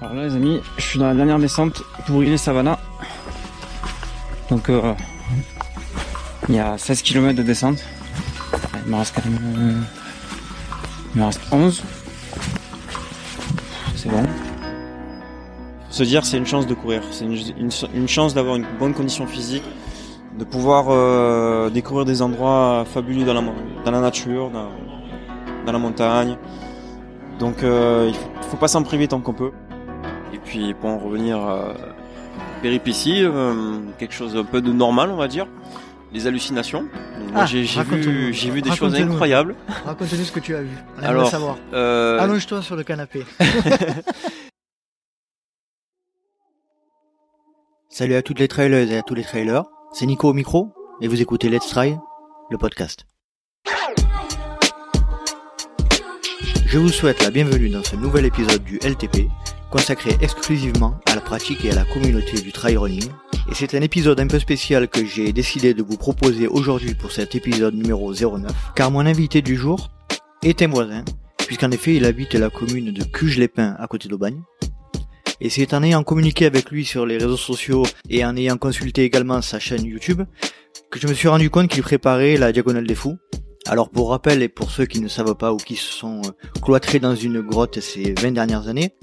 Alors là les amis, je suis dans la dernière descente pour Ine Savannah. Donc euh, il y a 16 km de descente. Il me reste quand même... euh, il me reste 11. C'est bon. Se dire c'est une chance de courir, c'est une, une- une chance d'avoir une bonne condition physique, de pouvoir euh, découvrir des endroits fabuleux dans la, nature, dans, la montagne. Donc il faut, faut pas s'en priver tant qu'on peut. Et puis pour en revenir à péripéties, euh, quelque chose un peu de normal on va dire, les hallucinations. Ah, j'ai vu, j'ai vu des choses incroyables. Raconte-nous ce que tu as vu. On Alors, savoir. Euh, Allonge-toi sur le canapé. Salut à toutes les trailers et à tous les trailers. C'est Nico au micro et vous écoutez Let's Try, le podcast. Je vous souhaite la bienvenue dans ce nouvel épisode du LTP consacré exclusivement à la pratique et à la communauté du trail running. Et c'est un épisode un peu spécial que j'ai décidé de vous proposer aujourd'hui pour cet épisode numéro 09 car mon invité du jour est un voisin puisqu'en effet il habite la commune de Cuges-les-Pins à côté d'Aubagne. Et c'est en ayant communiqué avec lui sur les réseaux sociaux et en ayant consulté également sa chaîne YouTube que je me suis rendu compte qu'il préparait la Diagonale des Fous. Alors pour rappel et pour ceux qui ne savent pas ou qui se sont euh, cloîtrés dans une grotte ces 20 dernières années,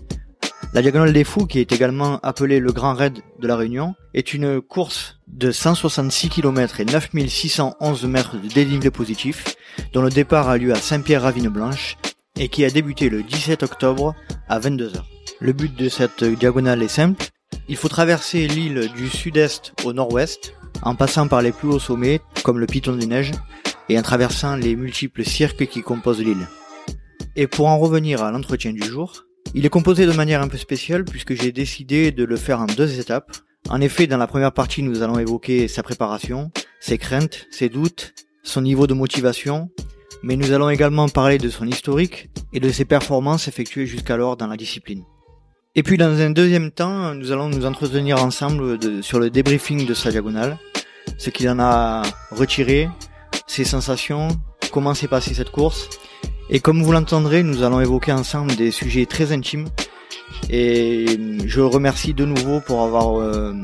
la Diagonale des Fous, qui est également appelée le Grand Raid de la Réunion, est une course de 166 km et 9611 mètres de dénivelé positif, dont le départ a lieu à Saint-Pierre-Ravine-Blanche et qui a débuté le 17 octobre à 22h. Le but de cette diagonale est simple. Il faut traverser l'île du sud-est au nord-ouest, en passant par les plus hauts sommets, comme le Piton des Neiges, et en traversant les multiples cirques qui composent l'île. Et pour en revenir à l'entretien du jour, il est composé de manière un peu spéciale puisque j'ai décidé de le faire en deux étapes. En effet, dans la première partie, nous allons évoquer sa préparation, ses craintes, ses doutes, son niveau de motivation, mais nous allons également parler de son historique et de ses performances effectuées jusqu'alors dans la discipline. Et puis dans un deuxième temps, nous allons nous entretenir ensemble sur le débriefing de sa diagonale, ce qu'il en a retiré, ses sensations, comment s'est passée cette course. Et comme vous l'entendrez, nous allons évoquer ensemble des sujets très intimes. Et je remercie de nouveau pour avoir euh,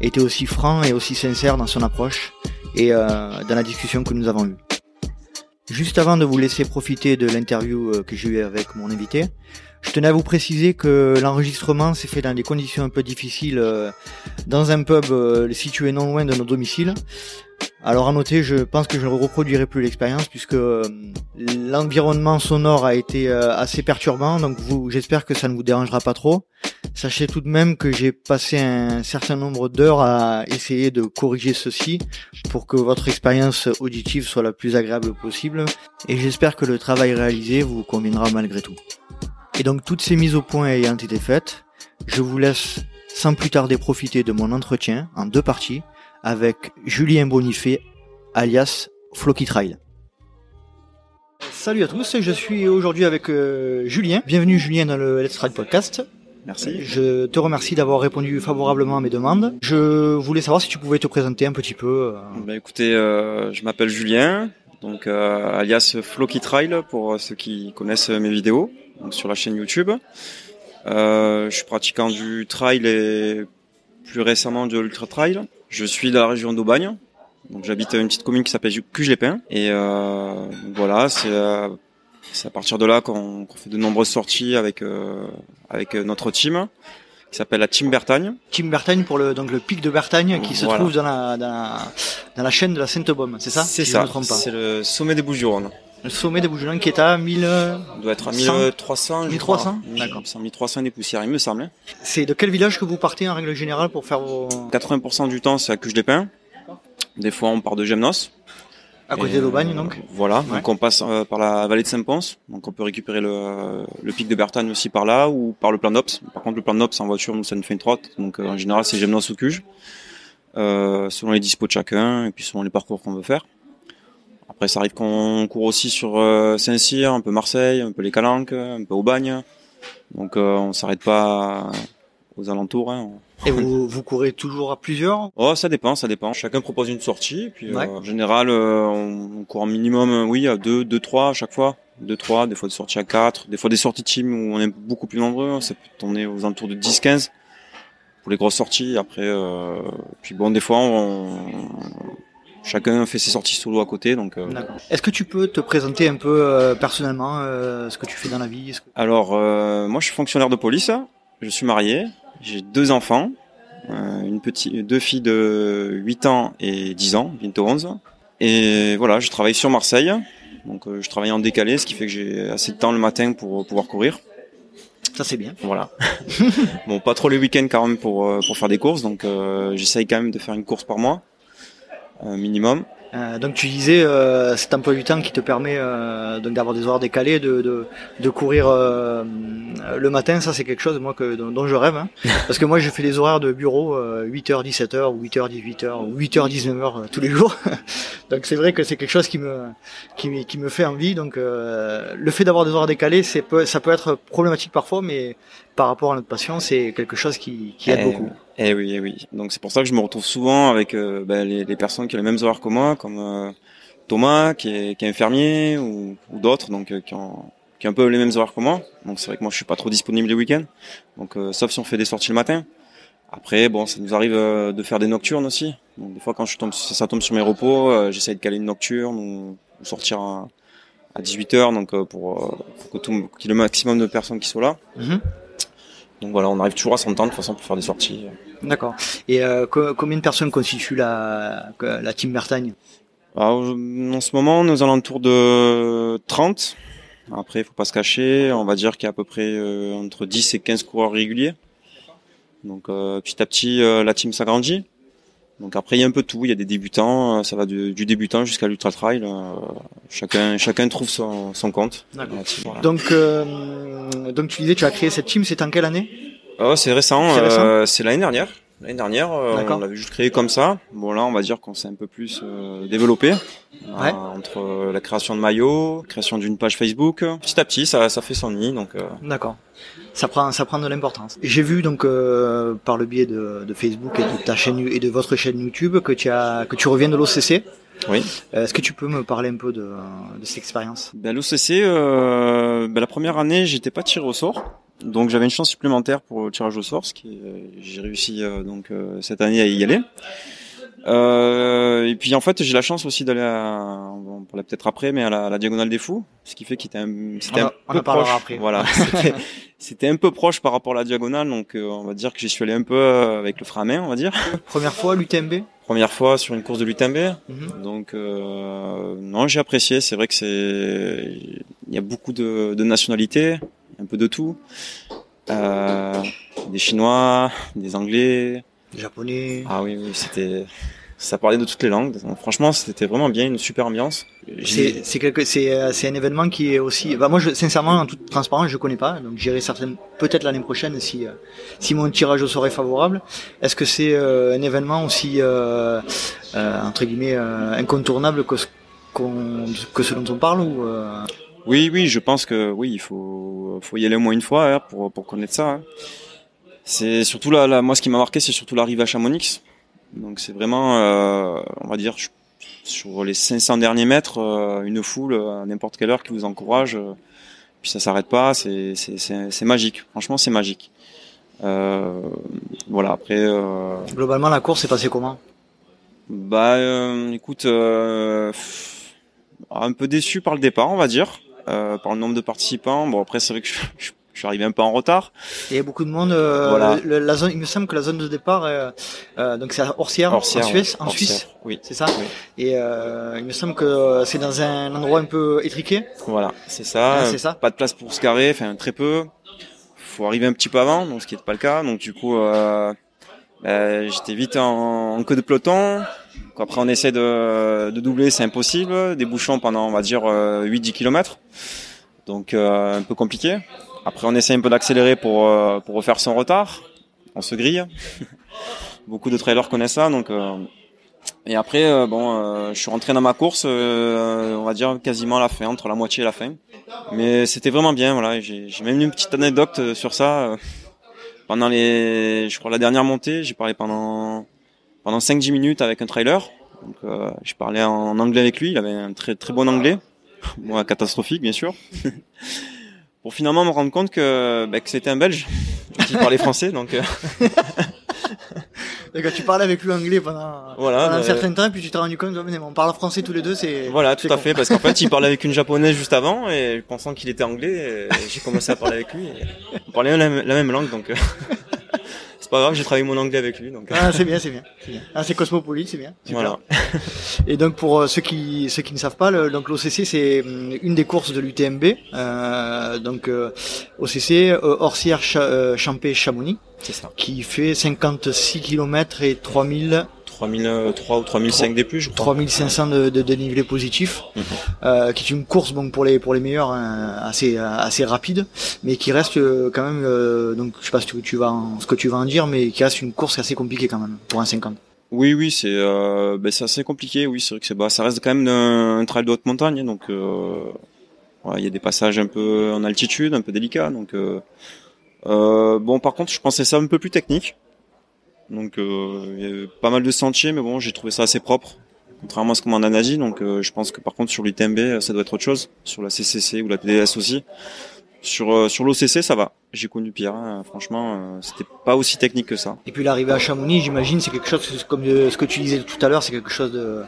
été aussi franc et aussi sincère dans son approche et euh, dans la discussion que nous avons eue. Juste avant de vous laisser profiter de l'interview euh, que j'ai eue avec mon invité, je tenais à vous préciser que l'enregistrement s'est fait dans des conditions un peu difficiles euh, dans un pub euh, situé non loin de nos domiciles. Alors à noter, je pense que je ne reproduirai plus l'expérience puisque euh, l'environnement sonore a été euh, assez perturbant, donc j'espère que ça ne vous dérangera pas trop. Sachez tout de même que j'ai passé un certain nombre d'heures à essayer de corriger ceci pour que votre expérience auditive soit la plus agréable possible et j'espère que le travail réalisé vous conviendra malgré tout. Et donc toutes ces mises au point ayant été faites, je vous laisse sans plus tarder profiter de mon entretien en deux parties avec Julien Bonifay alias Flocky Trail. Salut à tous, je suis aujourd'hui avec euh, Julien. Bienvenue Julien dans le Let's Ride Podcast. Merci. Je te remercie d'avoir répondu favorablement à mes demandes. Je voulais savoir si tu pouvais te présenter un petit peu. euh, bah, écoutez, euh, je m'appelle Julien, donc euh, alias Flocky Trail pour ceux qui connaissent mes vidéos donc sur la chaîne YouTube. Euh, je suis pratiquant du trail et plus récemment de l'ultra trail. Je suis dans la région d'Aubagne, donc j'habite une petite commune qui s'appelle Cuges-les-Pins et euh, voilà, c'est euh, c'est à partir de là qu'on fait de nombreuses sorties avec euh, avec notre team qui s'appelle la Team Bertagne. Team Bertagne pour le donc le pic de Bertagne qui se trouve dans la, dans la dans la chaîne de la Sainte-Baume, c'est ça? C'est Si ça. C'est le sommet des Bouches-du-Rhône. Le sommet des Bouches qui est à 1000. euh, On doit être à 100, 1300. je 1300, crois. d'accord. 100, 1300 des poussières, il me semble. hein. C'est de quel village que vous partez en règle générale pour faire vos 80% du temps, c'est à Cuche des Pins. Des fois, on part de Gemnos. à côté Et, d'Aubagne euh, donc Voilà. Ouais. Donc, on passe euh, par la vallée de Saint-Pons. Donc, on peut récupérer le, le pic de Bertagne aussi par là ou par le plan d'Ops. Par contre, le plan d'Ops en voiture, nous, ça nous fait une trotte. Donc, euh, en général, c'est Gemnos ou Cuge. Euh, selon les dispos de chacun et puis selon les parcours qu'on veut faire. Après, ça arrive qu'on court aussi sur euh, Saint-Cyr, un peu Marseille, un peu les Calanques, un peu Aubagne. Donc, euh, on s'arrête pas aux alentours. Hein. Et vous, vous courez toujours à plusieurs? Oh, ça dépend, ça dépend. Chacun propose une sortie. Puis, en général, on, court en minimum, oui, à deux, deux, trois à chaque fois. Deux, trois, des fois des sorties à quatre, des fois des sorties team où on est beaucoup plus nombreux. Ça peut tourner aux alentours de 10, 15 pour les grosses sorties. Après, puis bon, des fois, on, chacun fait ses sorties solo à côté. Donc, euh... Est-ce que tu peux te présenter un peu euh, personnellement euh, ce que tu fais dans la vie Alors, euh, moi, je suis fonctionnaire de police. Je suis marié. J'ai deux enfants, une petite, deux filles de 8 ans et 10 ans, bientôt 11. Et voilà, je travaille sur Marseille. Donc, je travaille en décalé, ce qui fait que j'ai assez de temps le matin pour pouvoir courir. Ça c'est bien. Voilà. bon, pas trop les week-ends quand même pour pour faire des courses, donc j'essaye quand même de faire une course par mois minimum. Euh, donc tu disais euh, cet emploi du temps qui te permet euh, donc d'avoir des horaires décalés, de, de, de courir euh, le matin, ça c'est quelque chose moi que dont, je rêve, hein. parce que moi je fais des horaires de bureau 8h 17h ou 8h 18h ou 8h 19h tous les jours. donc c'est vrai que c'est quelque chose qui me qui, qui me fait envie. Donc le fait d'avoir des horaires décalés, c'est ça peut être problématique parfois, mais par rapport à notre passion, c'est quelque chose qui, qui aide eh beaucoup. Eh oui, eh oui. Donc c'est pour ça que je me retrouve souvent avec euh, ben, les, les, personnes qui ont les mêmes horaires que moi, comme euh, Thomas, qui est, qui est infirmier, ou, ou d'autres, donc euh, qui ont qui ont un peu les mêmes horaires que moi. Donc c'est vrai que moi je suis pas trop disponible les week-ends. Donc sauf si on fait des sorties le matin. Après bon, ça nous arrive de faire des nocturnes aussi. Donc des fois quand je tombe, ça tombe sur mes repos, j'essaie de caler une nocturne ou, sortir à, à 18h, donc pour, pour que tout, qu'il y ait le maximum de personnes qui soient là. Mm-hmm. Donc voilà, on arrive toujours à s'entendre de toute façon pour faire des sorties. D'accord. Et euh, combien de personnes constituent la, la team Bertagne En ce moment, nous alentours de 30. Après, il faut pas se cacher. On va dire qu'il y a à peu près euh, entre 10 et 15 coureurs réguliers. Donc euh, petit à petit, la team s'agrandit. Donc après il y a un peu tout, il y a des débutants, euh, ça va du, débutant jusqu'à l'ultra trail. Euh, chacun chacun trouve son, son compte. Donc euh, donc tu disais tu as créé cette team, c'est en quelle année? Oh c'est récent, euh, c'est l'année dernière. L'année dernière, on l'avait juste créé comme ça. Bon là, on va dire qu'on s'est un peu plus développé entre la création de maillots, création d'une page Facebook. Petit à petit, ça, ça fait son nid. Donc. D'accord ça prend ça prend de l'importance. J'ai vu donc euh, par le biais de, de, Facebook et de ta chaîne et de votre chaîne YouTube que tu as que tu reviens de l'OCC. Oui. Euh, est-ce que tu peux me parler un peu de, de cette expérience? Ben, L'OCC, euh, ben, la première année, j'étais pas tiré au sort, donc j'avais une chance supplémentaire pour le tirage au sort, ce qui j'ai réussi donc cette année à y aller. Euh, et puis en fait, j'ai la chance aussi d'aller, on parlait peut-être après, mais à la, diagonale des fous, ce qui fait qu'il était un, c'était un peu proche. Après. Voilà, c'était un peu proche par rapport à la diagonale, donc euh, on va dire que j'y suis allé un peu euh, avec le frein à main, on va dire. Première fois l'UTMB. Première fois sur une course de l'UTMB, mhm. donc euh, non, j'ai apprécié. C'est vrai que c'est, il y a beaucoup de, de nationalités, un peu de tout, euh, des Chinois, des Anglais japonais. Ah oui, oui, c'était ça parlait de toutes les langues. franchement, c'était vraiment bien, une super ambiance. C'est c'est quelque c'est euh, c'est un événement qui est aussi. Bah moi, je, sincèrement, en toute transparence, je connais pas, donc j'irai certainement peut-être l'année prochaine si euh, si mon tirage au sort est favorable. Est-ce que c'est euh, un événement aussi entre guillemets incontournable que ce que ce dont on parle ou Oui, oui, je pense que oui, il faut faut y aller au moins une fois hein, pour pour connaître ça. Hein. C'est surtout là, moi ce qui m'a marqué, c'est surtout l'arrivée à Chamonix. Donc c'est vraiment, euh, on va dire, sur les 500 derniers mètres, euh, une foule à n'importe quelle heure qui vous encourage. Euh, puis ça s'arrête pas, c'est c'est magique. Franchement, c'est magique. voilà. Après. Globalement, la course s'est passée comment? Bah, écoute, un peu déçu par le départ, on va dire, par le nombre de participants. Bon, après, c'est vrai que je, je je suis arrivé un peu en retard. Il y a beaucoup de monde. Euh, voilà. la zone, il me semble que la zone de départ, euh, euh donc c'est à Orsières, en Suisse. En Suisse. Oui. C'est ça. Et euh, il me semble que c'est dans un endroit un peu étriqué. Voilà, c'est ça. c'est ça. Pas de place pour se garer, enfin très peu. Faut arriver un petit peu avant, donc ce qui n'est pas le cas. Donc du coup, euh, j'étais vite en, en, queue de peloton. Après, on essaie de, de doubler, c'est impossible. Des bouchons pendant, on va dire, 8-10 km. Donc un peu compliqué. Après, on essaie un peu d'accélérer pour, euh, pour refaire son retard. On se grille. Beaucoup de trailers connaissent ça, donc. Euh, et après, euh, bon, je suis rentré dans ma course, on va dire quasiment à la fin, entre la moitié et la fin. Mais c'était vraiment bien, voilà. J'ai même une petite anecdote sur ça pendant les, je crois la dernière montée, j'ai parlé pendant pendant 5-10 minutes avec un trailer. Donc, euh, je parlais en anglais avec lui. Il avait un très très bon anglais, moi catastrophique bien sûr. Pour finalement me rendre compte que, bah, que c'était un Belge qui parlait français, donc. Euh... D'accord, tu parlais avec lui anglais pendant, voilà, pendant un bah, certain temps, puis tu t'es rendu compte, mais on parle français tous les deux, c'est. Voilà, tout c'est à con. fait, parce qu'en fait, il parlait avec une japonaise juste avant, et pensant qu'il était anglais, et j'ai commencé à parler avec lui. Et on parlait la, même- la même langue, donc euh, pas grave, j'ai travaillé mon anglais avec lui, donc euh, Ah, c'est bien, c'est bien. c'est bien. Ah, c'est cosmopolite, c'est bien. Super. voilà. Et donc pour euh, ceux qui ceux qui ne savent pas, le, donc l'OCC c'est hum, une des courses de l'UTMB. Euh, donc euh, OCC euh, Orsières Cha- euh, Champé Chamonix C'est ça. qui fait 56 km et 3000 3003 ou 3005 des plus, je crois. 3500 de, de dénivelé positif, Mhm. euh, qui est une course bon pour les pour les meilleurs hein, assez assez rapide, mais qui reste euh, quand même euh, donc je sais pas ce que tu vas en, ce que tu vas en dire, mais qui reste une course assez compliquée quand même pour un 50. Oui, oui, c'est euh, ben, c'est assez compliqué. Oui, c'est vrai que c'est bah, ça reste quand même un, un trail de haute montagne, donc euh, voilà, il y a des passages un peu en altitude, un peu délicats. Donc euh, euh, bon, par contre, je pensais ça un peu plus technique. Donc euh, il y pas mal de sentiers, mais bon, j'ai trouvé ça assez propre, contrairement à ce qu'on m'en a dit. Donc euh, je pense que par contre sur l'UTMB, euh, ça doit être autre chose, sur la CCC ou la TDS aussi. Sur euh, sur l'OCC, ça va. J'ai connu pire. hein. Franchement, euh, c'était pas aussi technique que ça. Et puis l'arrivée à Chamonix, j'imagine, c'est quelque chose comme de- ce que tu disais tout à l'heure, c'est quelque chose de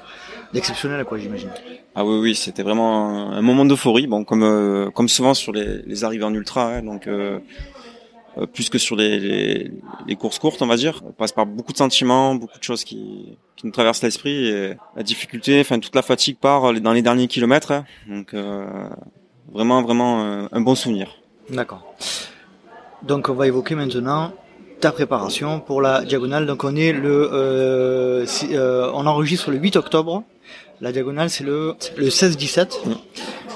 d'exceptionnel quoi, j'imagine. Ah oui, oui, c'était vraiment un, un moment d'euphorie. Bon, comme euh, comme souvent sur les, les arrivées en ultra, hein, donc euh, plus que sur les, les, les courses courtes, on va dire. On passe par beaucoup de sentiments, beaucoup de choses qui, qui nous traversent l'esprit. Et la difficulté, enfin toute la fatigue part dans les derniers kilomètres. hein. donc euh, vraiment, vraiment un, un bon souvenir. D'accord. Donc on va évoquer maintenant ta préparation pour la diagonale. Donc on est le, euh, si- euh, on enregistre le 8 octobre. La diagonale c'est le le 16-17. Mm.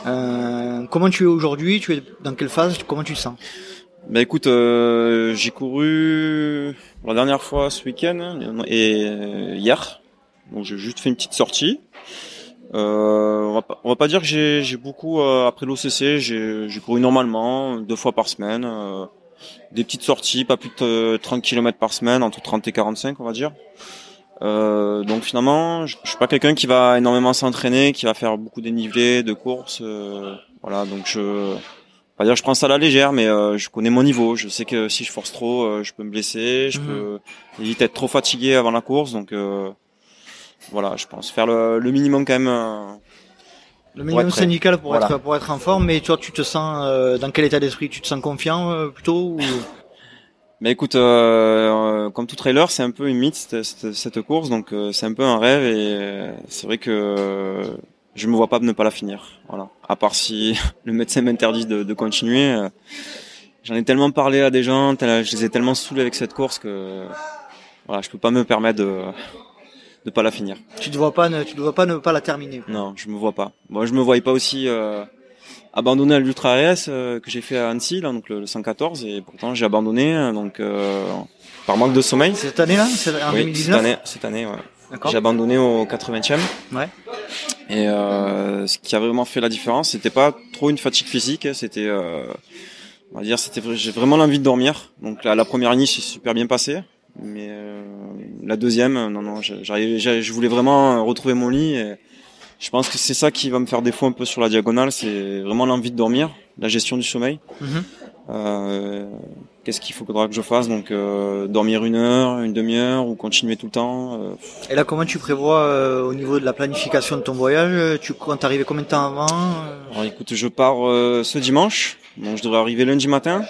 Euh, comment tu es aujourd'hui? Tu es dans quelle phase? Comment tu te sens? Bah écoute, euh, j'ai couru la dernière fois ce week-end et euh, hier. Donc j'ai juste fait une petite sortie. Euh, on, va pas, on va pas dire que j'ai j'ai beaucoup euh, après l'OCC, j'ai j'ai couru normalement deux fois par semaine, euh, des petites sorties, pas plus de euh, 30 km par semaine, entre 30 et 45 on va dire. Euh, donc finalement, je, suis pas quelqu'un qui va énormément s'entraîner, qui va faire beaucoup de dénivelé, de courses. euh, voilà, donc je pas dire je prends ça à la légère, mais euh, je connais mon niveau. Je sais que si je force trop, euh, je peux me blesser, je Mhm. peux éviter d'être trop fatigué avant la course. Donc euh, voilà, je pense faire le, le minimum quand même. euh, Le minimum syndical pour Voilà. être pour être en forme. Mais toi, tu te sens euh, dans quel état d'esprit? Tu te sens confiant euh, plutôt ou... Mais écoute, comme tout trailer, c'est un peu une mythe cette, cette, cette course, donc euh, c'est un peu un rêve et c'est vrai que euh, je me vois pas ne pas la finir. Voilà. À part si le médecin m'interdit de, de continuer. euh, J'en ai tellement parlé à des gens, je les ai tellement saoulés avec cette course que voilà, je peux pas me permettre de de pas la finir. Tu te vois pas, ne, tu te vois pas ne pas la terminer. Non, je me vois pas. Moi, je me voyais pas aussi euh, abandonner à l'Ultra RS euh, que j'ai fait à Annecy, là, donc le, le 114, et pourtant j'ai abandonné, donc euh, par manque de sommeil. Cette année-là en oui, 2019 cette année, cette année, ouais. J'ai abandonné au 80e. Ouais. Et euh, ce qui a vraiment fait la différence, c'était pas trop une fatigue physique, hein, c'était, euh, on va dire, c'était, j'ai vraiment l'envie de dormir. Donc la, la première nuit s'est super bien passée, mais euh, la deuxième, euh, non, non, j'arrivais, je voulais vraiment retrouver mon lit. Et je pense que c'est ça qui va me faire défaut un peu sur la diagonale, c'est vraiment l'envie de dormir, la gestion du sommeil. Mhm. Euh, Qu'est-ce qu'il faudra que je fasse Donc euh, dormir une heure, une demi-heure ou continuer tout le temps. euh, Et là, comment tu prévois euh, au niveau de la planification de ton voyage euh, Tu comptes arriver combien de temps avant euh Alors écoute, je pars euh, ce dimanche, donc je devrais arriver lundi matin.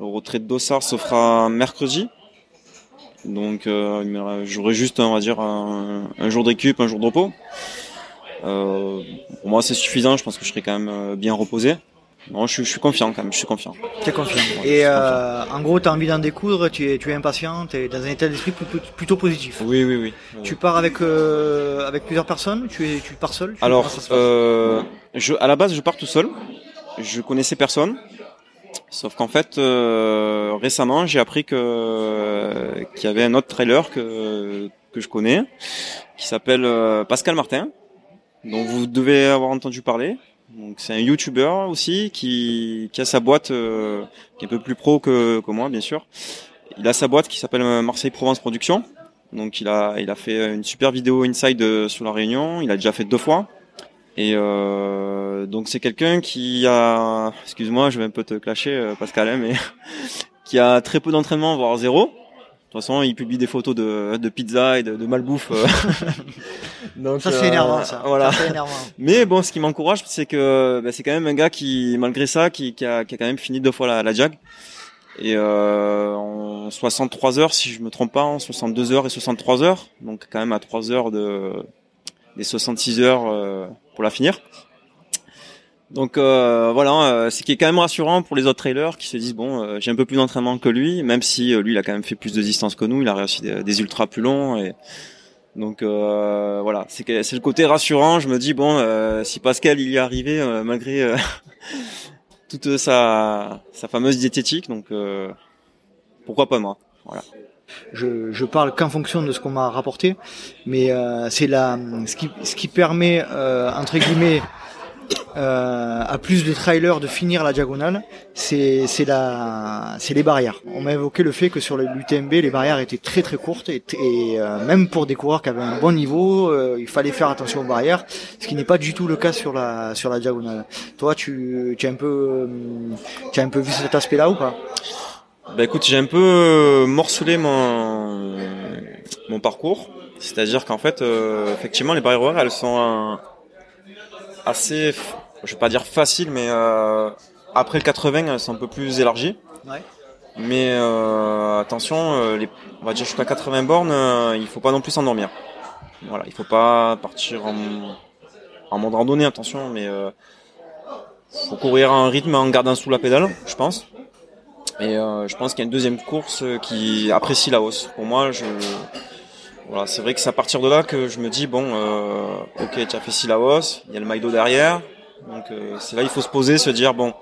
Le retrait de Dossard se fera mercredi. Donc euh, j'aurai juste, on va dire, un, un jour de récup, un jour de repos. Euh, pour moi c'est suffisant, je pense que je serai quand même euh, bien reposé. Non, je, suis- je suis confiant quand même, je suis confiant. T'es confiant. Ouais, je Et euh, en gros, t'as envie d'en découdre, tu es, tu es impatient, tu es dans un état d'esprit plutôt, plutôt positif. Oui, oui, oui. Tu pars avec euh, avec plusieurs personnes Tu es, tu pars seul Tu- Alors, comment ça se passe euh, je, à la base, je pars tout seul. Je connaissais personne. Sauf qu'en fait, euh, récemment, j'ai appris que qu'il y avait un autre trailer que que je connais, qui s'appelle euh, Pascal Martin, dont vous devez avoir entendu parler. Donc c'est un YouTuber aussi qui a sa boîte euh, qui est un peu plus pro que moi, bien sûr. il a sa boîte qui s'appelle Marseille Provence Production. Donc il a, il a fait une super vidéo inside sur la Réunion. Il a déjà fait deux fois. Et euh, donc c'est quelqu'un qui a, excuse-moi, je vais un peu te clasher, Pascal, hein, mais qui a très peu d'entraînement, voire zéro. De toute façon, il publie des photos de, de pizza et de, de malbouffe. Donc, ça c'est énervant, ça. Voilà. Ça, énervant. Mais bon, ce qui m'encourage, c'est que bah, c'est quand même un gars qui, malgré ça, qui, qui, a, qui a quand même fini deux fois la, la Jag. Et euh, en 63 heures, si je me trompe pas, en 62 heures et 63 heures, donc quand même à 3 heures de des 66 heures euh, pour la finir. Donc euh, voilà, euh, ce qui est quand même rassurant pour les autres trailers qui se disent bon, euh, j'ai un peu plus d'entraînement que lui, même si lui il a quand même fait plus de distance que nous, il a réussi des, ultras plus longs et donc voilà, c'est le côté rassurant. Je me dis bon, si Pascal il y est arrivé malgré toute sa sa fameuse diététique, donc pourquoi pas moi, voilà. Je, je parle qu'en fonction de ce qu'on m'a rapporté, mais c'est la ce qui ce qui permet entre guillemets euh, à plus de trailers de finir la diagonale, c'est la c'est les barrières. On m'a évoqué le fait que sur l'UTMB les barrières étaient très très courtes et, et euh, même pour des coureurs qui avaient un bon niveau, euh, il fallait faire attention aux barrières, ce qui n'est pas du tout le cas sur la sur la diagonale. Toi, tu tu as un peu tu as un peu vu cet aspect-là ou pas? Bah écoute, j'ai un peu morcelé mon mon parcours, c'est-à-dire qu'en fait, effectivement, les barrières elles sont assez, je vais pas dire facile, mais euh, après le 80, c'est un peu plus élargi. Ouais. Mais euh, attention, euh, les, on va dire jusqu'à 80 bornes, il faut pas non plus s'endormir. Voilà, il faut pas partir en, en mode randonnée, attention, mais euh, faut courir à un rythme en gardant sous la pédale, je pense. Et je pense qu'il y a une deuxième course qui apprécie la hausse. Pour moi, je, voilà, c'est vrai que c'est à partir de là que je me dis bon, euh, ok, tu as fait Silaos, il y a le Maïdo derrière, donc euh, c'est là il faut se poser, se dire bon,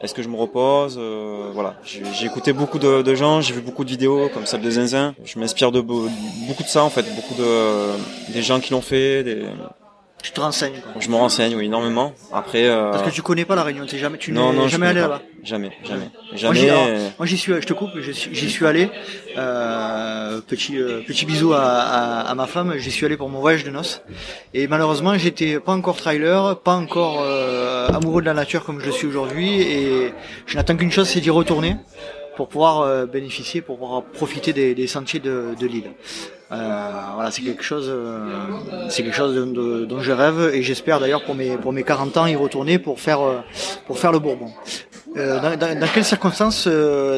est-ce que je me repose euh, Voilà, j'ai écouté beaucoup de, de gens, j'ai vu beaucoup de vidéos comme celle de Zinzin. Je m'inspire de beaucoup de ça en fait, beaucoup de des gens qui l'ont fait, des, tu te renseignes quoi. Je me renseigne, oui, énormément. Après. Euh... Parce que tu connais pas la Réunion, t'es jamais, tu n'es jamais allé là-bas. Jamais, jamais, jamais. Moi j'y suis, je te coupe, j'y suis allé. Euh, petit euh, petit bisou à, à, à, ma femme. J'y suis allé pour mon voyage de noces. Et malheureusement, j'étais pas encore trailer, pas encore euh, amoureux de la nature comme je le suis aujourd'hui. Et je n'attends qu'une chose, c'est d'y retourner pour pouvoir euh, bénéficier, pour pouvoir profiter des, des sentiers de, de l'île. Euh, voilà, c'est quelque chose, euh, c'est quelque chose dont je rêve et j'espère d'ailleurs pour mes pour mes 40 ans y retourner pour faire pour faire le Bourbon. Dans, dans, dans, quelles circonstances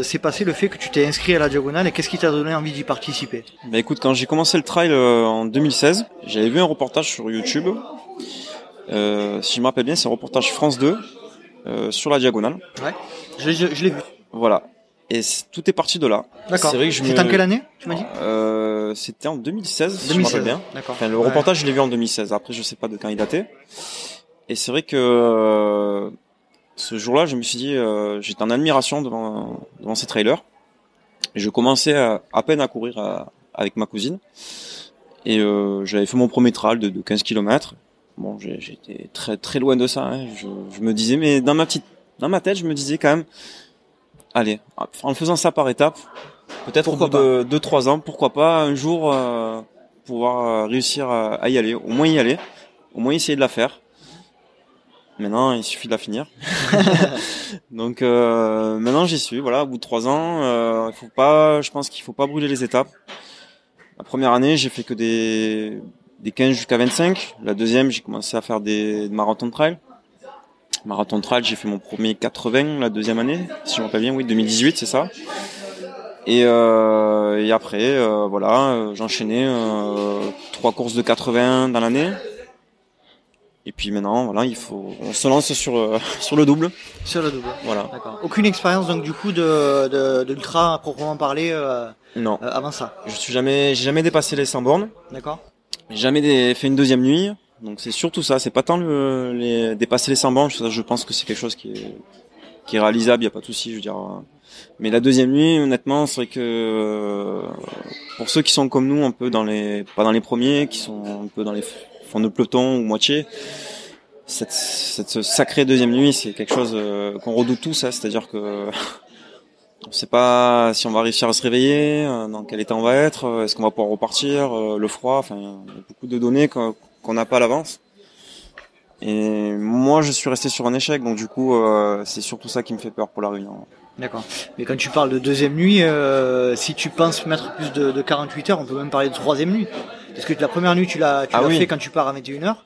s'est passé le fait que tu t'es inscrit à la diagonale et qu'est-ce qui t'a donné envie d'y participer? Bah écoute, quand j'ai commencé le trail en 2016, j'avais vu un reportage sur YouTube. Si je me rappelle bien, c'est un reportage France 2 euh, sur la diagonale. Ouais, je, je, je l'ai vu. Voilà. Et tout est parti de là. D'accord. C'est vrai que je C'était en quelle année, tu m'as dit euh, C'était en 2016, 2016. je me bien. D'accord. Enfin, le reportage, je l'ai vu en 2016. Après, je sais pas de quand il datait. Et c'est vrai que euh, ce jour-là, je me suis dit, euh, j'étais en admiration devant, devant ces trailers. Et je commençais à, à peine à courir à, avec ma cousine. Et euh, j'avais fait mon premier trail de, de 15 km. Bon, j'étais très très loin de ça. Hein. Je, je me disais, mais dans ma petite, dans ma tête, je me disais quand même allez, en faisant ça par étapes, peut-être au bout de 2-3 ans, pourquoi pas un jour euh, pouvoir euh, réussir à, y aller, au moins y aller, au moins essayer de la faire. Maintenant, il suffit de la finir. Donc euh, maintenant, j'y suis. Voilà, au bout de trois ans, euh, il faut pas. Je pense qu'il faut pas brûler les étapes. La première année, j'ai fait que des des 15 jusqu'à 25. La deuxième, j'ai commencé à faire des, des marathons de trail. Marathon trail, j'ai fait mon premier 80 la deuxième année, si je me rappelle bien, oui, 2018, c'est ça. Et, euh, et après, euh, voilà, euh, j'enchaînais euh, trois courses de 80 dans l'année. Et puis maintenant, voilà, il faut, on se lance sur euh, sur le double. Sur le double. Voilà. D'accord. Aucune expérience donc du coup de de, d'ultra à proprement parler. Euh, non. avant ça. Je suis jamais, j'ai jamais dépassé les 100 bornes. D'accord. Jamais fait une deuxième nuit. Donc c'est surtout ça, c'est pas tant le, les, dépasser les 100 bancs, je pense que c'est quelque chose qui est, qui est réalisable, il y a pas de souci, je veux dire. Mais la deuxième nuit, honnêtement, c'est vrai que euh, pour ceux qui sont comme nous, un peu dans les, pas dans les premiers, qui sont un peu dans les fonds de peloton ou moitié, cette, cette sacrée deuxième nuit, c'est quelque chose euh, qu'on redoute tous, hein, c'est-à-dire que On sait pas si on va réussir à se réveiller, euh, dans quel état on va être, est-ce qu'on va pouvoir repartir, le froid, enfin, il y a beaucoup de données qu'on qu'on n'a pas à l'avance. Et moi, je suis resté sur un échec, donc du coup, euh, c'est surtout ça qui me fait peur pour la Réunion. D'accord. Mais quand tu parles de deuxième nuit, euh, si tu penses mettre plus de, de 48 heures, on peut même parler de troisième nuit. Parce que la première nuit, tu l'as tu Ah oui. fait quand tu pars à 21h.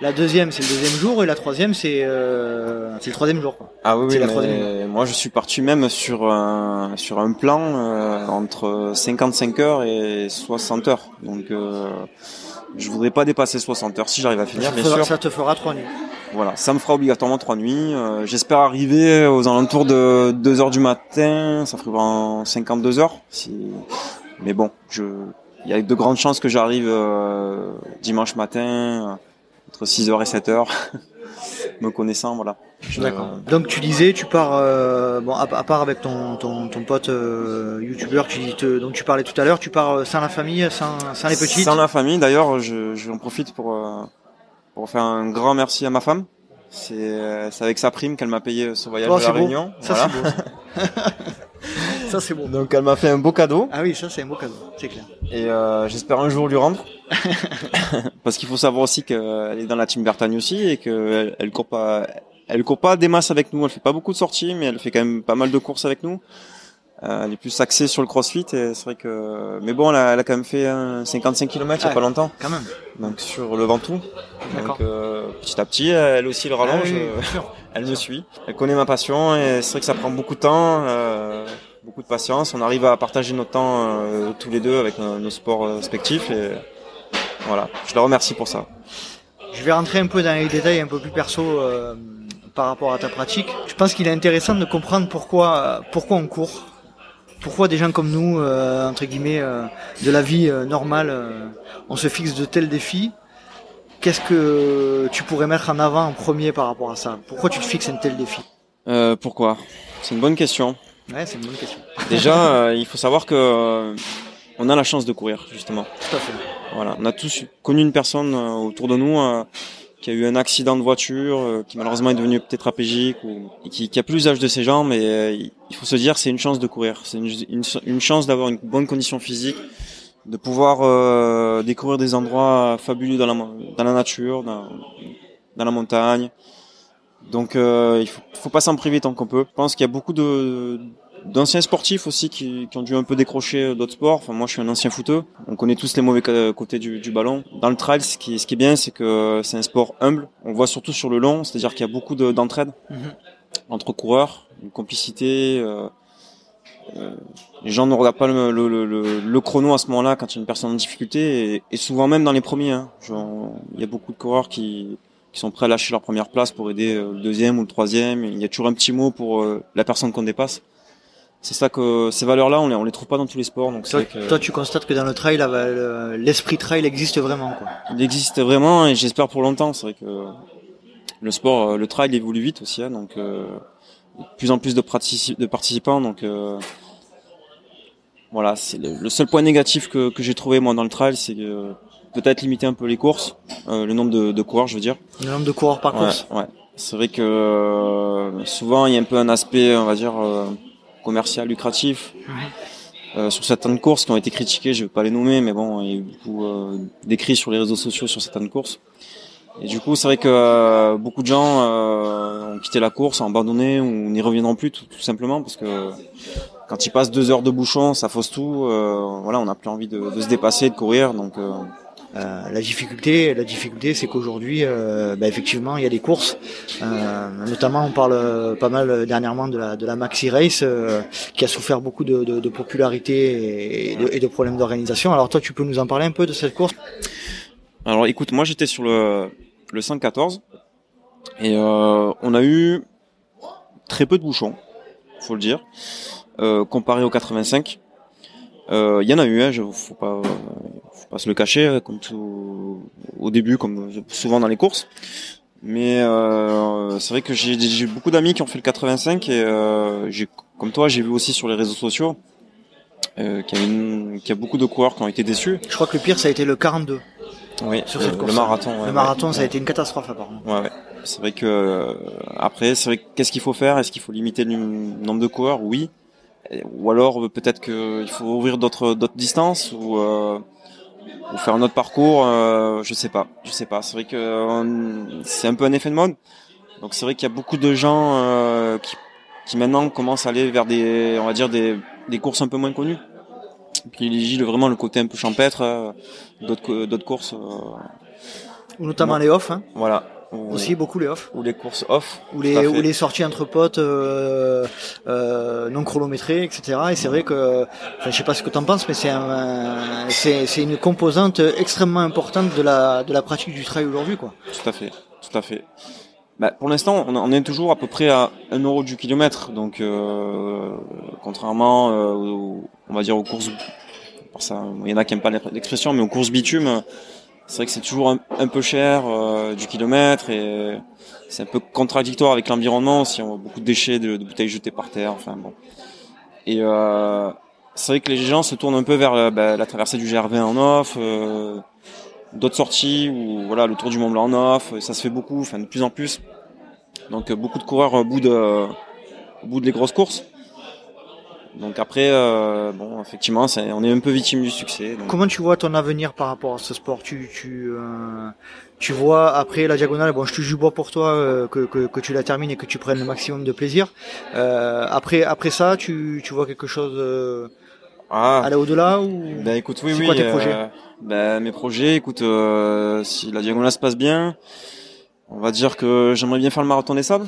La deuxième, c'est le deuxième jour, et la troisième, c'est euh, le troisième jour. Quoi. Ah oui, oui, la mais moi je suis parti même sur un, sur un plan euh, entre 55 heures et 60 heures. Donc je voudrais pas dépasser 60 heures si j'arrive à finir, ça, bien fera- sûr. ça te fera trois nuits. Voilà, ça me fera obligatoirement trois nuits. Euh, J'espère arriver aux alentours de 2 heures du matin, ça ferait en 52 heures. Si... Mais bon, je, il y a de grandes chances que j'arrive euh, dimanche matin entre 6 heures et 7 heures. Me connaissant, voilà. D'accord. Donc tu disais, tu pars, euh, bon, à, à part avec ton, ton, ton pote euh, youtubeur te- dont tu parlais tout à l'heure, tu pars euh, sans la famille, sans, sans les petites. Sans la famille, d'ailleurs, je, je en profite pour, euh, pour faire un grand merci à ma femme. C'est euh, c'est avec sa prime qu'elle m'a payé ce voyage Oh, à c'est la beau. Réunion. Ça Voilà. c'est beau. ça c'est beau. Donc elle m'a fait un beau cadeau Ah oui, ça c'est un beau cadeau, c'est clair. et euh, j'espère un jour lui rendre. Parce qu'il faut savoir aussi qu'elle est dans la team Bertagne aussi et qu'elle elle court pas, elle court pas des masses avec nous. Elle fait pas beaucoup de sorties, mais elle fait quand même pas mal de courses avec nous. Euh, elle est plus axée sur le CrossFit et c'est vrai que, mais bon, elle a, elle a quand même fait un 55 km il y a Ouais. pas longtemps. Quand même. donc sur le Ventoux. D'accord. Donc euh, petit à petit, elle aussi le rallonge, Ah oui, euh, sûr. elle me suit. Elle connaît ma passion et c'est vrai que ça prend beaucoup de temps, euh, beaucoup de patience. On arrive à partager notre temps euh, tous les deux avec nos, nos sports euh, respectifs et voilà. Je la remercie pour ça. Je vais rentrer un peu dans les détails un peu plus perso euh, par rapport à ta pratique. Je pense qu'il est intéressant de comprendre pourquoi pourquoi on court. Pourquoi des gens comme nous, euh, entre guillemets, euh, de la vie euh, normale, on se fixe de tels défis. Qu'est-ce que tu pourrais mettre en avant en premier par rapport à ça? Pourquoi tu te fixes un tel défi? Pourquoi? C'est une bonne question. Ouais, c'est une bonne question. Déjà, il faut savoir que on a la chance de courir justement. Tout à fait. Voilà, on a tous connu une personne autour de nous qui a eu un accident de voiture, euh, qui malheureusement est devenu tétraplégique ou et qui, qui a plus l'usage de ses jambes. Et euh, il faut se dire, c'est une chance de courir, c'est une, une, une chance d'avoir une bonne condition physique, de pouvoir euh, découvrir des endroits fabuleux dans la dans la nature, dans, dans la montagne. Donc euh, il faut, faut pas s'en priver tant qu'on peut. Je pense qu'il y a beaucoup de d'anciens sportifs aussi qui, qui ont dû un peu décrocher d'autres sports. Enfin, moi, je suis un ancien footeux. On connaît tous les mauvais ca- côtés du, du ballon. Dans le trail, ce qui, ce qui est bien, c'est que c'est un sport humble. On le voit surtout sur le long, c'est-à-dire qu'il y a beaucoup de- d'entraide Mhm. entre coureurs, une complicité. euh, euh, les gens ne regardent pas le, le, le, le- le chrono à ce moment-là quand il y a une personne en difficulté et, et souvent même dans les premiers. hein. Genre, il y a beaucoup de coureurs qui, qui sont prêts à lâcher leur première place pour aider euh, le deuxième ou le troisième. Il y a toujours un petit mot pour euh, la personne qu'on dépasse. C'est ça que ces valeurs-là, on les, on les trouve pas dans tous les sports. Donc c'est Toi, vrai que toi, tu constates que dans le trail, l'esprit trail existe vraiment. Quoi. il existe vraiment et j'espère pour longtemps. C'est vrai que le sport, euh, le trail évolue vite aussi, hein, donc euh, de plus en plus de, partici- de participants. Donc euh, voilà, c'est le, le seul point négatif que, que j'ai trouvé moi dans le trail, c'est que peut-être limiter un peu les courses, euh, le nombre de, de coureurs, je veux dire. Le nombre de coureurs par Ouais, course. ouais. C'est vrai que euh, souvent il y a un peu un aspect, on va dire, euh, commercial, lucratif. Euh, sur certaines courses qui ont été critiquées, je vais pas les nommer, mais bon, il y a eu beaucoup euh, d'écrits sur les réseaux sociaux sur certaines courses. Et du coup, c'est vrai que euh, beaucoup de gens euh, ont quitté la course, ont abandonné ou n'y reviendront plus tout, tout simplement parce que quand ils passent deux heures de bouchon, ça fausse tout. euh, voilà, on n'a plus envie de, de se dépasser, de courir, donc euh, Euh, la difficulté, la difficulté, c'est qu'aujourd'hui, euh, bah, effectivement, il y a des courses. Euh, notamment, on parle euh, pas mal dernièrement de la de la Maxi Race, euh, qui a souffert beaucoup de, de, de popularité et de, et de problèmes d'organisation. Alors toi, tu peux nous en parler un peu de cette course? Alors écoute, moi j'étais sur le, le 114 et euh, on a eu très peu de bouchons, faut le dire, euh, comparé au 85. Euh, Il y en a eu, hein, je, faut pas, faut pas se le cacher, hein, comme tout au début, comme souvent dans les courses. Mais euh, c'est vrai que j'ai beaucoup d'amis qui ont fait le 85 et euh, comme toi, j'ai vu aussi sur les réseaux sociaux euh, qu'il y, qu'il y a beaucoup de coureurs qui ont été déçus. Je crois que le pire, ça a été le 42 Oui, sur euh, cette course. le marathon. ouais, le ouais. marathon, ça a été une catastrophe apparemment. Ouais, ouais. C'est vrai que euh, après, c'est vrai que qu'est-ce qu'il faut faire? Est-ce qu'il faut limiter le nombre de coureurs? Oui, ou alors peut-être qu'il faut ouvrir d'autres d'autres distances ou ou faire un autre parcours, je sais pas, je sais pas. C'est vrai que c'est un peu un effet de mode. Donc c'est vrai qu'il y a beaucoup de gens qui, qui maintenant commencent à aller vers des, on va dire des, des courses un peu moins connues privilégie vraiment le côté un peu champêtre euh, d'autres d'autres courses. Euh, ou notamment les off. Hein. Voilà. Aussi beaucoup les off. Ou les courses off. Ou les, ou les sorties entre potes euh, euh, non chronométrées, etc. Et c'est vrai que, enfin, je sais pas ce que tu en penses, mais c'est un, c'est, c'est une composante extrêmement importante de la, de la pratique du trail aujourd'hui, quoi. Tout à fait, tout à fait. Bah, pour l'instant, on, est toujours à peu près à 1 euro du kilomètre. Donc, euh, contrairement, euh, on va dire aux courses, ça, il y en a qui n'aiment pas l'expression, mais aux courses bitume, c'est vrai que c'est toujours un, peu cher euh, du kilomètre et c'est un peu contradictoire avec l'environnement. Si on voit beaucoup de déchets, de, bouteilles jetées par terre, enfin bon. Et euh, c'est vrai que les gens se tournent un peu vers bah, la traversée du GR20 en off d'autres sorties ou voilà le Tour du Mont Blanc en off, ça se fait beaucoup, enfin de plus en plus. Donc euh, beaucoup de coureurs au bout de au bout des grosses courses. Donc après, euh, bon, effectivement, on est un peu victime du succès. Comment tu vois ton avenir par rapport à ce sport? Tu, tu, euh, tu vois après la diagonale. Bon, je te joue bois pour toi que, que, que, tu la termines et que tu prennes le maximum de plaisir. après, après ça, tu, tu vois quelque chose ah. aller au-delà ou Ben écoute, oui, oui. Quoi tes projets? ben, mes projets, écoute, euh, si la diagonale se passe bien, on va dire que j'aimerais bien faire le marathon des sables.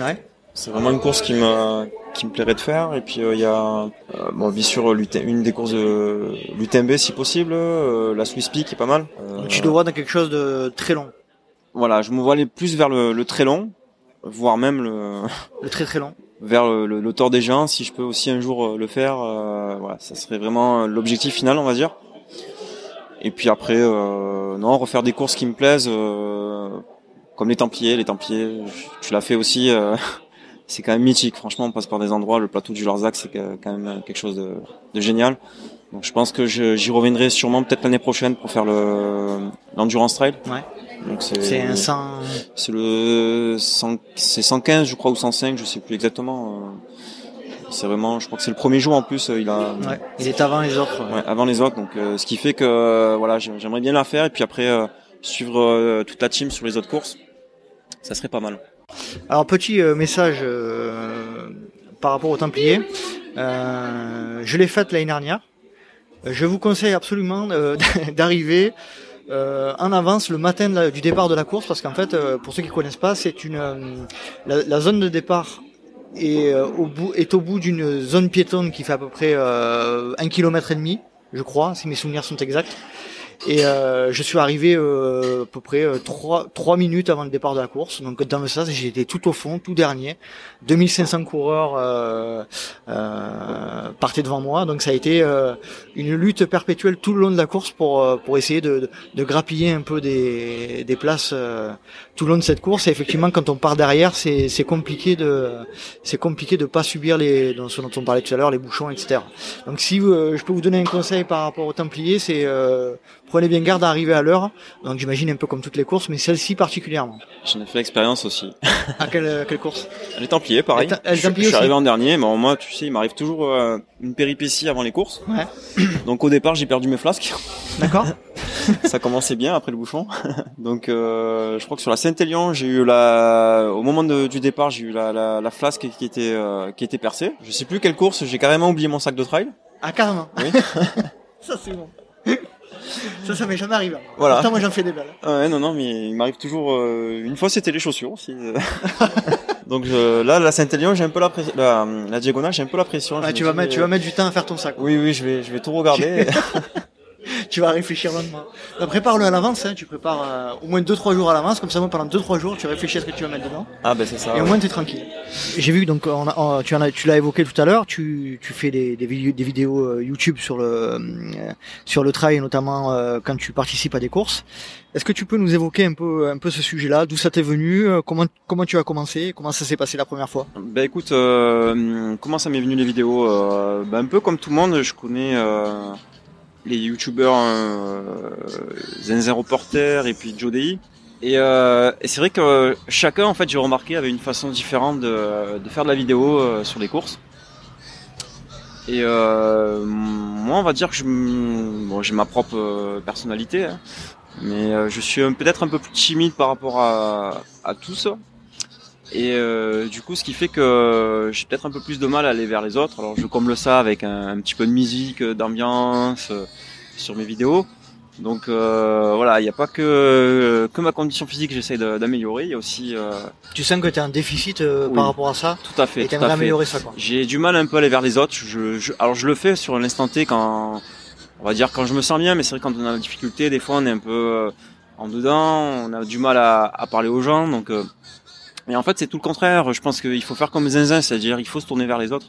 Ouais. C'est vraiment une course qui me qui me plairait de faire. Et puis euh, il y a euh, bon, bien sûr une des courses de l'UTMB si possible, la Swiss Peak qui est pas mal. tu te vois dans quelque chose de très long. Voilà, je me vois aller plus vers le, très long, voire même le le très très long. Vers le, le, des Géants, si je peux aussi un jour le faire, voilà, ça serait vraiment l'objectif final, on va dire. Et puis après, euh, non, refaire des courses qui me plaisent, euh, comme les Templiers. Les Templiers, tu l'as fait aussi. Euh, c'est quand même mythique. Franchement, on passe par des endroits. Le plateau du Larzac, c'est quand même quelque chose de, de génial. Donc je pense que j'y reviendrai sûrement peut-être l'année prochaine pour faire le l'endurance trail. Ouais. Donc c'est un 100 c'est le 100 c'est 115 je crois ou 105, je sais plus exactement. C'est vraiment, je crois que c'est le premier jour en plus. Euh, il a. Ouais, il est avant les autres. Ouais, avant les autres. Donc, euh, ce qui fait que euh, voilà, j'aimerais bien la faire et puis après suivre toute la team sur les autres courses. Ça serait pas mal. Alors petit message par rapport aux Templiers. je l'ai faite l'année dernière. Je vous conseille absolument d'arriver en avance le matin du départ de la course parce qu'en fait, pour ceux qui connaissent pas, c'est une la, zone de départ euh, au bout est au bout d'une zone piétonne qui fait à peu près euh, un kilomètre et demi, je crois, si mes souvenirs sont exacts. Et euh, je suis arrivé euh, à peu près euh, trois 3 minutes avant le départ de la course. Donc dans le sas, j'étais tout au fond, tout dernier. 2500 coureurs euh, euh, partaient devant moi. Donc ça a été une lutte perpétuelle tout le long de la course pour pour essayer de, de, grappiller un peu des, des places tout le long de cette course. Et effectivement, quand on part derrière, c'est compliqué de c'est compliqué de pas subir les ce dont on parlait tout à l'heure, les bouchons, etc. Donc si je peux vous donner un conseil par rapport aux Templiers, c'est prenez bien garde à arriver à l'heure. Donc j'imagine un peu comme toutes les courses, mais celle-ci particulièrement. J'en ai fait l'expérience aussi. à quelle, quelle course? Les Templiers, pareil. Les je, je suis arrivé en dernier, mais moi, tu sais, il m'arrive toujours euh, une péripétie avant les courses. Ouais. Donc au départ, j'ai perdu mes flasques. D'accord. ça commençait bien après le bouchon. Donc euh, je crois que sur la Saint-Élion, j'ai eu la, au moment du départ, j'ai eu la, la, la, flasque qui était euh, qui était percée. Je sais plus quelle course, j'ai carrément oublié mon sac de trail. Ah carrément. Oui. ça c'est bon. Ça, ça m'est jamais arrivé. Voilà. Pourtant, moi, j'en fais des belles. Ouais, non, non, mais il m'arrive toujours. Euh, une fois, c'était les chaussures aussi. Donc je, là, la Saint-Élion, j'ai un peu la, la, la diagonale, j'ai un peu la pression. Ah, tu vas mettre, tu vas mettre du temps à faire ton sac. Oui, oui, je vais, je vais tout regarder. tu vas réfléchir longuement. Prépare-le à l'avance, hein, tu prépares euh, au moins 2-3 jours à l'avance, comme ça moi pendant 2-3 jours tu réfléchis à ce que tu vas mettre dedans. Ah ben c'est ça. Et au moins tu es tranquille. J'ai vu donc on a, tu, en as, tu l'as évoqué tout à l'heure, tu, tu fais des, des, vidéos, des vidéos euh, YouTube sur le euh, sur le trail notamment quand tu participes à des courses. Est-ce que tu peux nous évoquer un peu un peu ce sujet-là, d'où ça t'est venu, comment comment tu as commencé, comment ça s'est passé la première fois? Ben écoute, comment ça m'est venu les vidéos? Ben, un peu comme tout le monde, je connais les youtubeurs euh, Zenzen Reporter et puis Joe Et, euh, et c'est vrai que chacun, en fait, j'ai remarqué, avait une façon différente de, faire de la vidéo euh, sur les courses. Et euh, moi, on va dire que j'ai ma propre personnalité, hein, mais je suis peut-être un peu plus timide par rapport à, à tout. Et euh, du coup, ce qui fait que j'ai peut-être un peu plus de mal à aller vers les autres. Alors, je comble ça avec un, un petit peu de musique, d'ambiance sur mes vidéos. Donc euh, voilà, il n'y a pas que que ma condition physique que j'essaie d'améliorer, il y a aussi. Euh... Tu sens que tu as un déficit euh, par rapport à ça Tout à fait. Et améliorer ça quoi. J'ai du mal un peu à aller vers les autres. Je, je, alors je le fais sur l'instant T quand on va dire quand je me sens bien, mais c'est vrai quand on a la difficulté, des fois on est un peu euh, en dedans, on a du mal à, à parler aux gens, donc. Et en fait, c'est tout le contraire. Je pense qu'il faut faire comme zinzin, c'est-à-dire il faut se tourner vers les autres.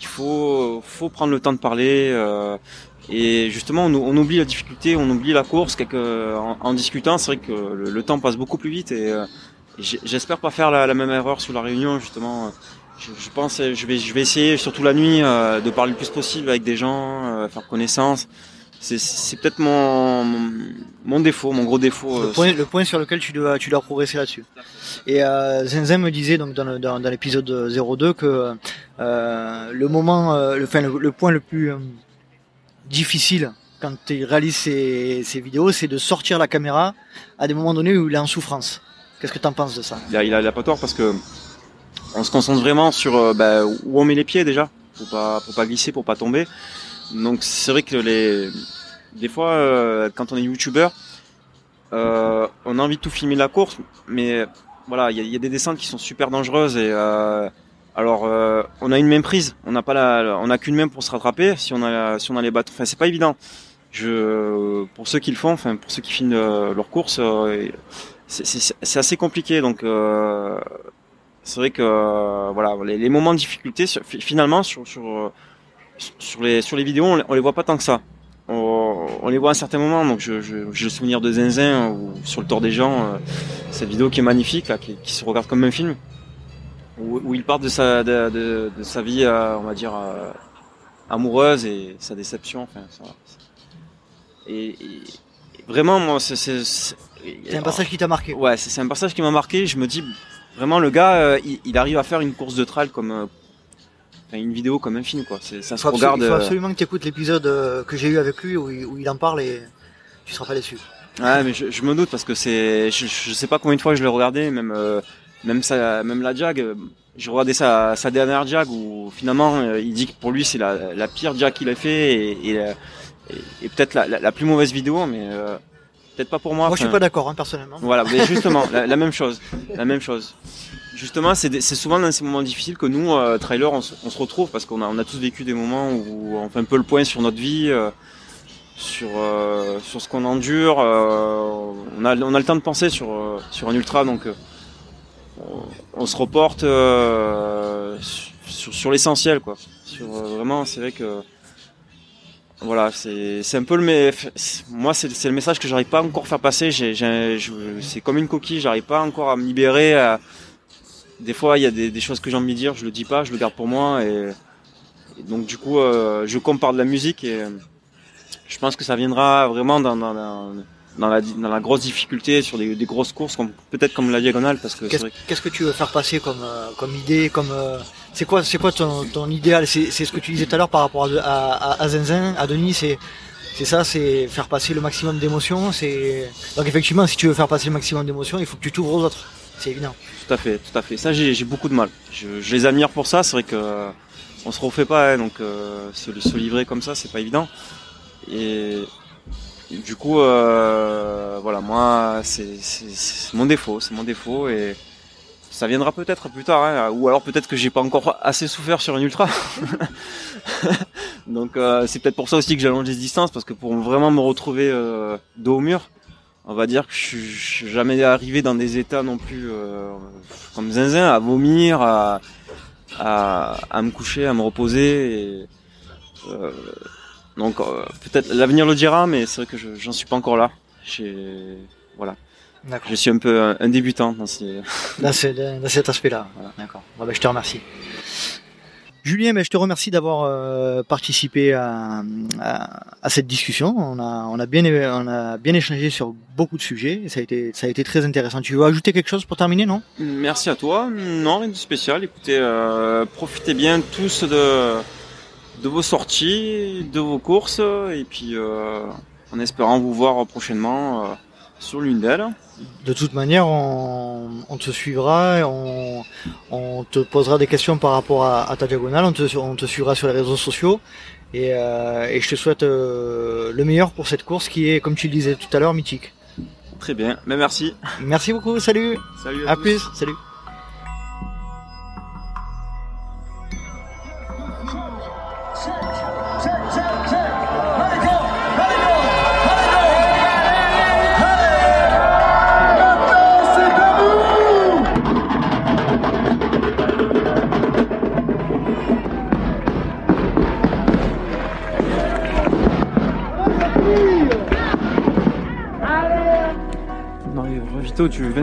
Il faut, faut prendre le temps de parler. Euh, et justement, on, oublie la difficulté, on oublie la course. En, en discutant, c'est vrai que le, temps passe beaucoup plus vite. Et, euh, j'espère pas faire la, même erreur sur la réunion. Justement, je, je, pense, je vais, je vais essayer, surtout la nuit, euh, de parler le plus possible avec des gens, euh, faire connaissance. C'est peut-être mon, mon, défaut, mon gros défaut. Le point, le point sur lequel tu dois, tu dois progresser là-dessus. Et euh, Zenzen me disait donc dans, dans, dans l'épisode 02 que euh, le moment, le, enfin, le, le, point le plus difficile quand tu réalises ces, ces vidéos, c'est de sortir la caméra à des moments donnés où il est en souffrance. Qu'est-ce que tu en penses de ça? Il a, il, a, il a pas tort parce que on se concentre vraiment sur euh, bah, où on met les pieds déjà pour pas pour pas glisser, pour pas tomber. Donc c'est vrai que les des fois euh, quand on est youtubeur, euh, on a envie de tout filmer la course, mais voilà, il y a, a, des descentes qui sont super dangereuses et euh, alors, euh, on a une même prise, on n'a pas la, on n'a qu'une même pour se rattraper. Si on a, si on a les bâtons, enfin, c'est pas évident. Je, pour ceux qui le font, enfin, pour ceux qui filment euh, leur course, euh, c'est assez compliqué. Donc, c'est vrai que, voilà, les, moments de difficulté, finalement, sur, sur, sur les, sur les vidéos, on, on les voit pas tant que ça. On, on, les voit à un certain moment. Donc, je, je, j'ai le souvenir de Zinzin ou sur le tort des gens, cette vidéo qui est magnifique, là, qui, qui se regarde comme un film où, où il part de sa de, de, de sa vie, euh, on va dire euh, amoureuse et sa déception. Enfin, ça, et, et, vraiment, moi, c'est c'est un passage qui t'a marqué. Ouais, c'est un passage qui m'a marqué. Je me dis vraiment, le gars, euh, il, il, arrive à faire une course de trail comme euh, une vidéo comme un film, quoi. Ça se regarde. Il faut absolument que tu écoutes l'épisode euh, que j'ai eu avec lui où il, où il en parle et tu seras pas déçu. Ouais, mais je, je, me doute parce que c'est, je, je sais pas combien de fois je l'ai regardé, même euh, même ça, même la Jag, j'ai regardé sa, sa dernière Jag où finalement il dit que pour lui c'est la, la pire Jag qu'il a fait et, et, et, et peut-être la, la, la, plus mauvaise vidéo, mais euh, peut-être pas pour moi. Moi je suis pas d'accord hein, personnellement. Voilà, mais justement la, la, même chose, la même chose. Justement, c'est souvent dans ces moments difficiles que nous, euh, trailers, on, se retrouve parce qu'on a, tous vécu des moments où on fait un peu le point sur notre vie. Euh, sur euh, sur ce qu'on endure euh, on a on a le temps de penser sur sur un ultra donc on, se reporte sur, sur l'essentiel quoi. Sur vraiment, c'est vrai que voilà, c'est un peu le mais moi c'est le message que j'arrive pas encore à faire passer. C'est comme une coquille, j'arrive pas encore à me libérer. Des fois, il y a des, des choses que j'ai envie de dire, je le dis pas, je le garde pour moi et, et donc du coup, euh, je compare de la musique et je pense que ça viendra vraiment dans, dans, dans dans la, dans la grosse difficulté sur des, des grosses courses, comme peut-être comme la diagonale, parce que qu'est-ce, qu'est-ce que tu veux faire passer comme euh, comme idée, comme euh, c'est quoi c'est quoi ton, ton idéal? C'est c'est ce que tu disais tout à l'heure par rapport à à, à Zinzin, à Denis, c'est c'est ça, c'est faire passer le maximum d'émotions. C'est donc effectivement, si tu veux faire passer le maximum d'émotions, il faut que tu t'ouvres aux autres. C'est évident. Tout à fait, tout à fait. Ça, j'ai, beaucoup de mal. Je, les admire pour ça. C'est vrai que on se refait pas, hein, donc euh, se, livrer comme ça, c'est pas évident. Et du coup, euh, voilà, moi, c'est mon défaut, c'est mon défaut et ça viendra peut-être plus tard, hein, ou alors peut-être que j'ai pas encore assez souffert sur un ultra. Donc euh, c'est peut-être pour ça aussi que j'allonge les distances parce que pour vraiment me retrouver euh, dos au mur, on va dire que je suis, je suis jamais arrivé dans des états non plus euh, comme zinzin à vomir, à, à, à, me coucher, à me reposer. Et, euh, donc euh, peut-être l'avenir le dira, mais c'est vrai que j'en suis pas encore là. Voilà. Je suis un peu un, un débutant dans, ces... dans, ce, dans cet aspect-là. Voilà. D'accord. Bon, ben, je te remercie. Julien, ben, je te remercie d'avoir euh, participé à, cette discussion. On a, bien, échangé sur beaucoup de sujets. Ça a, été, ça a été très intéressant. Tu veux ajouter quelque chose pour terminer, non? Merci à toi. Non, rien de spécial. Écoutez, euh, profitez bien tous de de vos sorties, de vos courses, et puis en espérant vous voir prochainement sur l'une d'elles. De toute manière, on, te suivra, on, on, te posera des questions par rapport à, ta diagonale, on te, on te, suivra sur les réseaux sociaux. Et, euh, et je te souhaite euh, le meilleur pour cette course qui est, comme tu le disais tout à l'heure, mythique. Très bien, mais merci. Merci beaucoup, salut. Salut à, plus, salut.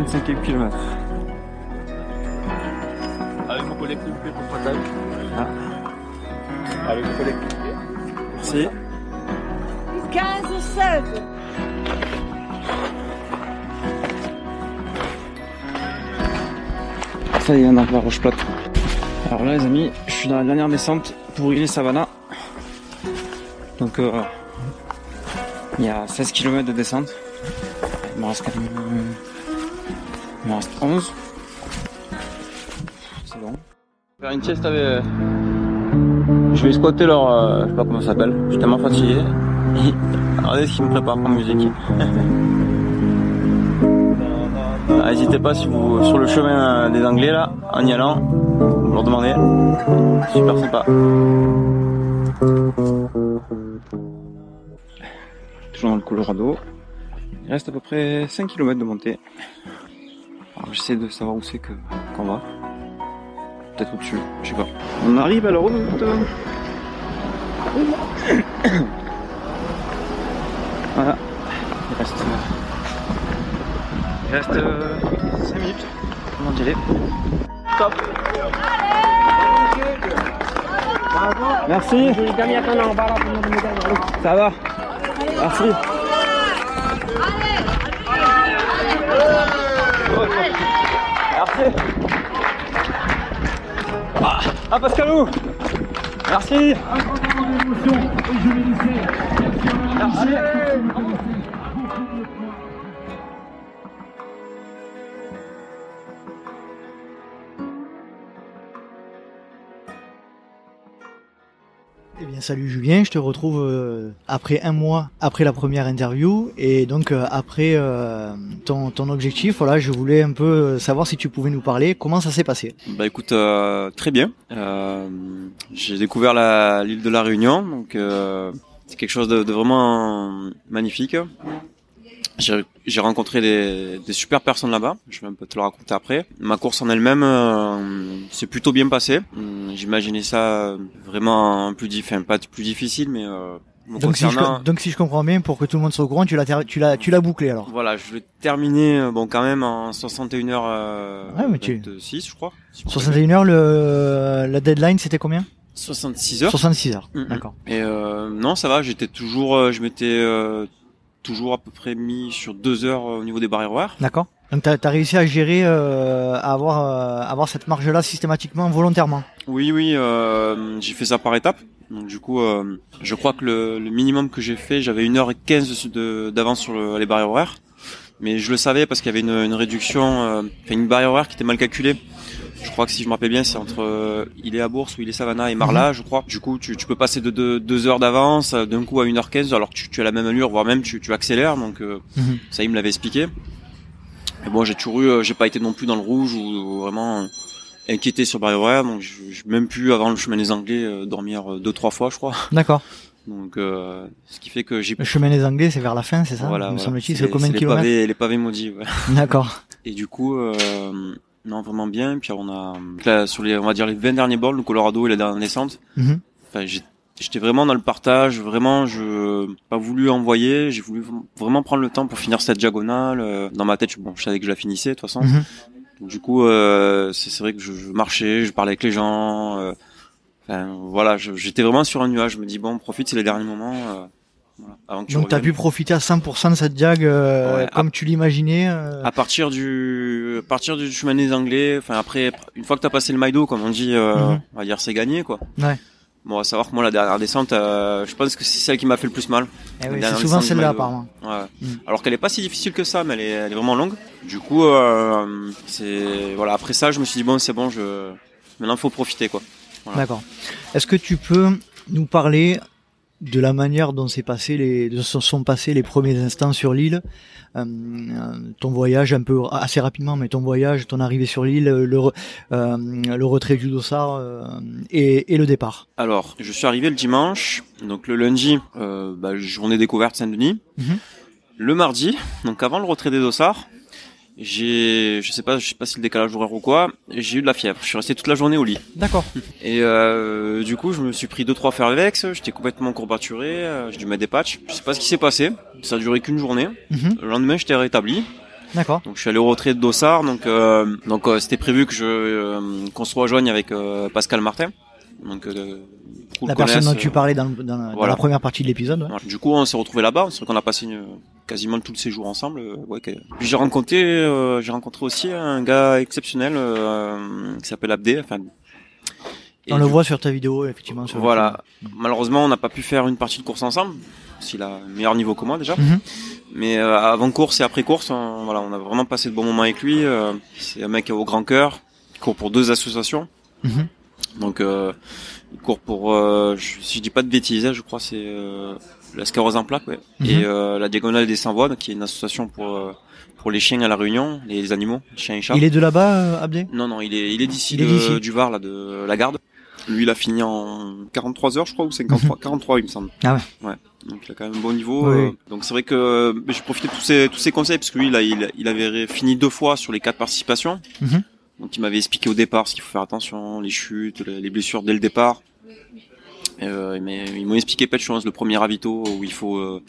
25 km. Avec mon collègue s'il vous plaît pour le Ah. Avec mon collègue. Merci. 15 16 Ça y est, on a la roche plate. Alors là les amis, je suis dans la dernière descente pour les Savannah. Donc euh, il y a 16 km de descente. Il me reste quand même m'en reste 11. C'est bon. Faire une sieste avec... Euh, je vais squatter leur... Euh, je sais pas comment ça s'appelle. Je suis tellement fatigué. Regardez ce qu'ils me prépare comme musique. Ah, n'hésitez pas si vous sur le chemin des Anglais là, en y allant, vous leur demandez. Super sympa. Toujours dans le Colorado. Il reste à peu près 5 km de montée. Alors j'essaie de savoir où c'est que qu'on va. Peut-être au-dessus, je sais pas. On arrive à la route. voilà. Il reste. Il reste 5 euh, minutes. On va y aller. Top. Merci. Ça va. Merci. Ah, ah Pascalou Merci. Merci salut Julien, je te retrouve euh, après un mois après la première interview et donc euh, après euh, ton, objectif. Voilà, je voulais un peu savoir si tu pouvais nous parler. Comment ça s'est passé? Bah écoute, très bien. J'ai découvert l'île de la Réunion, donc c'est quelque chose de vraiment magnifique. J'ai rencontré des, des, super personnes là-bas. Je vais un peu te le raconter après. Ma course en elle-même euh, s'est plutôt bien passée. Hum, j'imaginais ça vraiment plus, difficile, pas plus difficile, mais euh, donc, si je, donc si je comprends bien, pour que tout le monde soit au courant, tu l'as tu l'as tu l'as bouclé alors. Voilà, je l'ai terminé euh, bon quand même en 61 heures euh, ouais, mais tu... 6 je crois. 61 heures le la deadline c'était combien? 66 heures. 66 heures. D'accord. Et euh, non, ça va, j'étais toujours je m'étais toujours à peu près mis sur deux heures euh, au niveau des barrières horaires. D'accord. Donc tu as, réussi à gérer, euh, à avoir, euh, avoir cette marge-là systématiquement, volontairement. Oui, oui, euh, j'ai fait ça par étapes. Donc du coup, je crois que le, le minimum que j'ai fait, j'avais une heure et quinze d'avance sur les barrières horaires. Mais je le savais parce qu'il y avait une, une réduction, une barrière horaire qui était mal calculée. Je crois que si je me rappelle bien, c'est entre euh, il est à Bourse ou il est Savannah et Marla, mhm. je crois. Du coup, tu, tu peux passer de deux heures d'avance euh, d'un coup à 1h15 alors que tu, tu, as la même allure, voire même tu, tu accélères. Donc euh, mhm. ça, il me l'avait expliqué. Et bon, j'ai toujours eu, j'ai pas été non plus dans le rouge ou, vraiment inquiété sur barrière donc j'ai même pu avant le chemin des Anglais dormir deux trois fois, je crois. D'accord. Donc, euh, ce qui fait que j'ai. Le chemin des Anglais, c'est vers la fin, c'est ça Voilà. Me semble-t-il, c'est combien de kilomètres pavés, Les pavés maudits. Ouais. D'accord. Et du coup, euh, non, vraiment bien. Puis on a là, sur les, on va dire les 20 derniers bords, le Colorado et la dernière descente. Mm Enfin, j'étais vraiment dans le partage. Vraiment, je pas voulu envoyer. J'ai voulu vraiment prendre le temps pour finir cette diagonale. Euh, dans ma tête, bon, je savais que je la finissais de toute façon. Mhm. Donc, du coup, euh, c'est vrai que je, je, marchais, je parlais avec les gens. Euh, enfin, voilà, j'étais vraiment sur un nuage. Je me dis bon, profite, c'est les derniers moments. Euh, donc tu as pu profiter à 100% de cette diag euh, comme tu l'imaginais euh... À partir du à partir du chemin des Anglais, enfin après une fois que tu as passé le Maïdo comme on dit euh, mhm. on va dire c'est gagné quoi. Ouais. Bon, à savoir que moi, la dernière descente, euh, je pense que c'est celle qui m'a fait le plus mal. Eh oui, c'est souvent celle-là, apparemment. Ouais. Mm. Alors qu'elle est pas si difficile que ça, mais elle est, elle est vraiment longue. Du coup, euh, c'est voilà. Après ça, je me suis dit bon, c'est bon, je maintenant faut profiter quoi. Voilà. D'accord. Est-ce que tu peux nous parler de la manière dont s'est passé les, se sont passés les premiers instants sur l'île, euh, euh, ton voyage un peu assez rapidement, mais ton voyage, ton arrivée sur l'île, le, re- euh, le retrait du dossard euh, et, et le départ. Alors, je suis arrivé le dimanche, donc le lundi, euh, bah, journée découverte Saint-Denis. Mhm. Le mardi, donc avant le retrait des dossards, j'ai, je sais pas, je sais pas si le décalage horaire ou quoi, j'ai eu de la fièvre. Je suis resté toute la journée au lit. D'accord. Et euh, du coup, je me suis pris deux trois Fervex, j'étais complètement courbaturé, euh, j'ai dû mettre des patchs. Je sais pas ce qui s'est passé. Ça a duré qu'une journée. Mhm. Le lendemain, j'étais rétabli. D'accord. Donc je suis allé au retrait de Dossard. Donc euh, donc euh, c'était prévu que je euh, qu'on se rejoigne avec euh, Pascal Martin. Donc euh, La personne dont tu euh, parlais dans, la- dans voilà. la première partie de l'épisode. ouais. Du coup, on s'est retrouvé là-bas. C'est vrai qu'on a passé une- quasiment tout le séjour ensemble. euh, ouais, Puis j'ai rencontré, euh, j'ai rencontré aussi un gars exceptionnel euh, qui s'appelle Abdé. Enfin, On le voit sur ta vidéo, effectivement. Sur Voilà. Malheureusement, on n'a pas pu faire une partie de course ensemble. S'il a un meilleur niveau que moi déjà. Mhm. Mais euh, avant course et après course, on, voilà, on a vraiment passé de bons moments avec lui. c'est un mec au grand cœur, qui court pour deux associations. Mhm. Donc, euh, il court pour, euh, je, si je dis pas de bêtises, hein, je crois c'est euh, la Scarose en plaque, ouais. Mhm. Et euh, la Diagonale des 100 voies, donc, qui est une association pour euh, pour les chiens à la Réunion, les animaux, chiens et chats. Il est de là-bas, euh, Abdé? Non, non, il est, il est d'ici, du Var, là, de la garde. Lui, il a fini en 43 heures, je crois, ou 53, 43, il me semble. Mhm. Ah ouais. Ouais. Donc, il a quand même un bon niveau. Oui, euh, donc, c'est vrai que j'ai profité de tous ces, tous ces conseils, parce que lui, là, il, il avait fini deux fois sur les quatre participations. Mhm. Donc, il m'avait expliqué au départ ce qu'il faut faire attention, les chutes, les, les blessures dès le départ. Euh, mais ils m'ont expliqué pas de chance, le premier ravito où il faut, euh,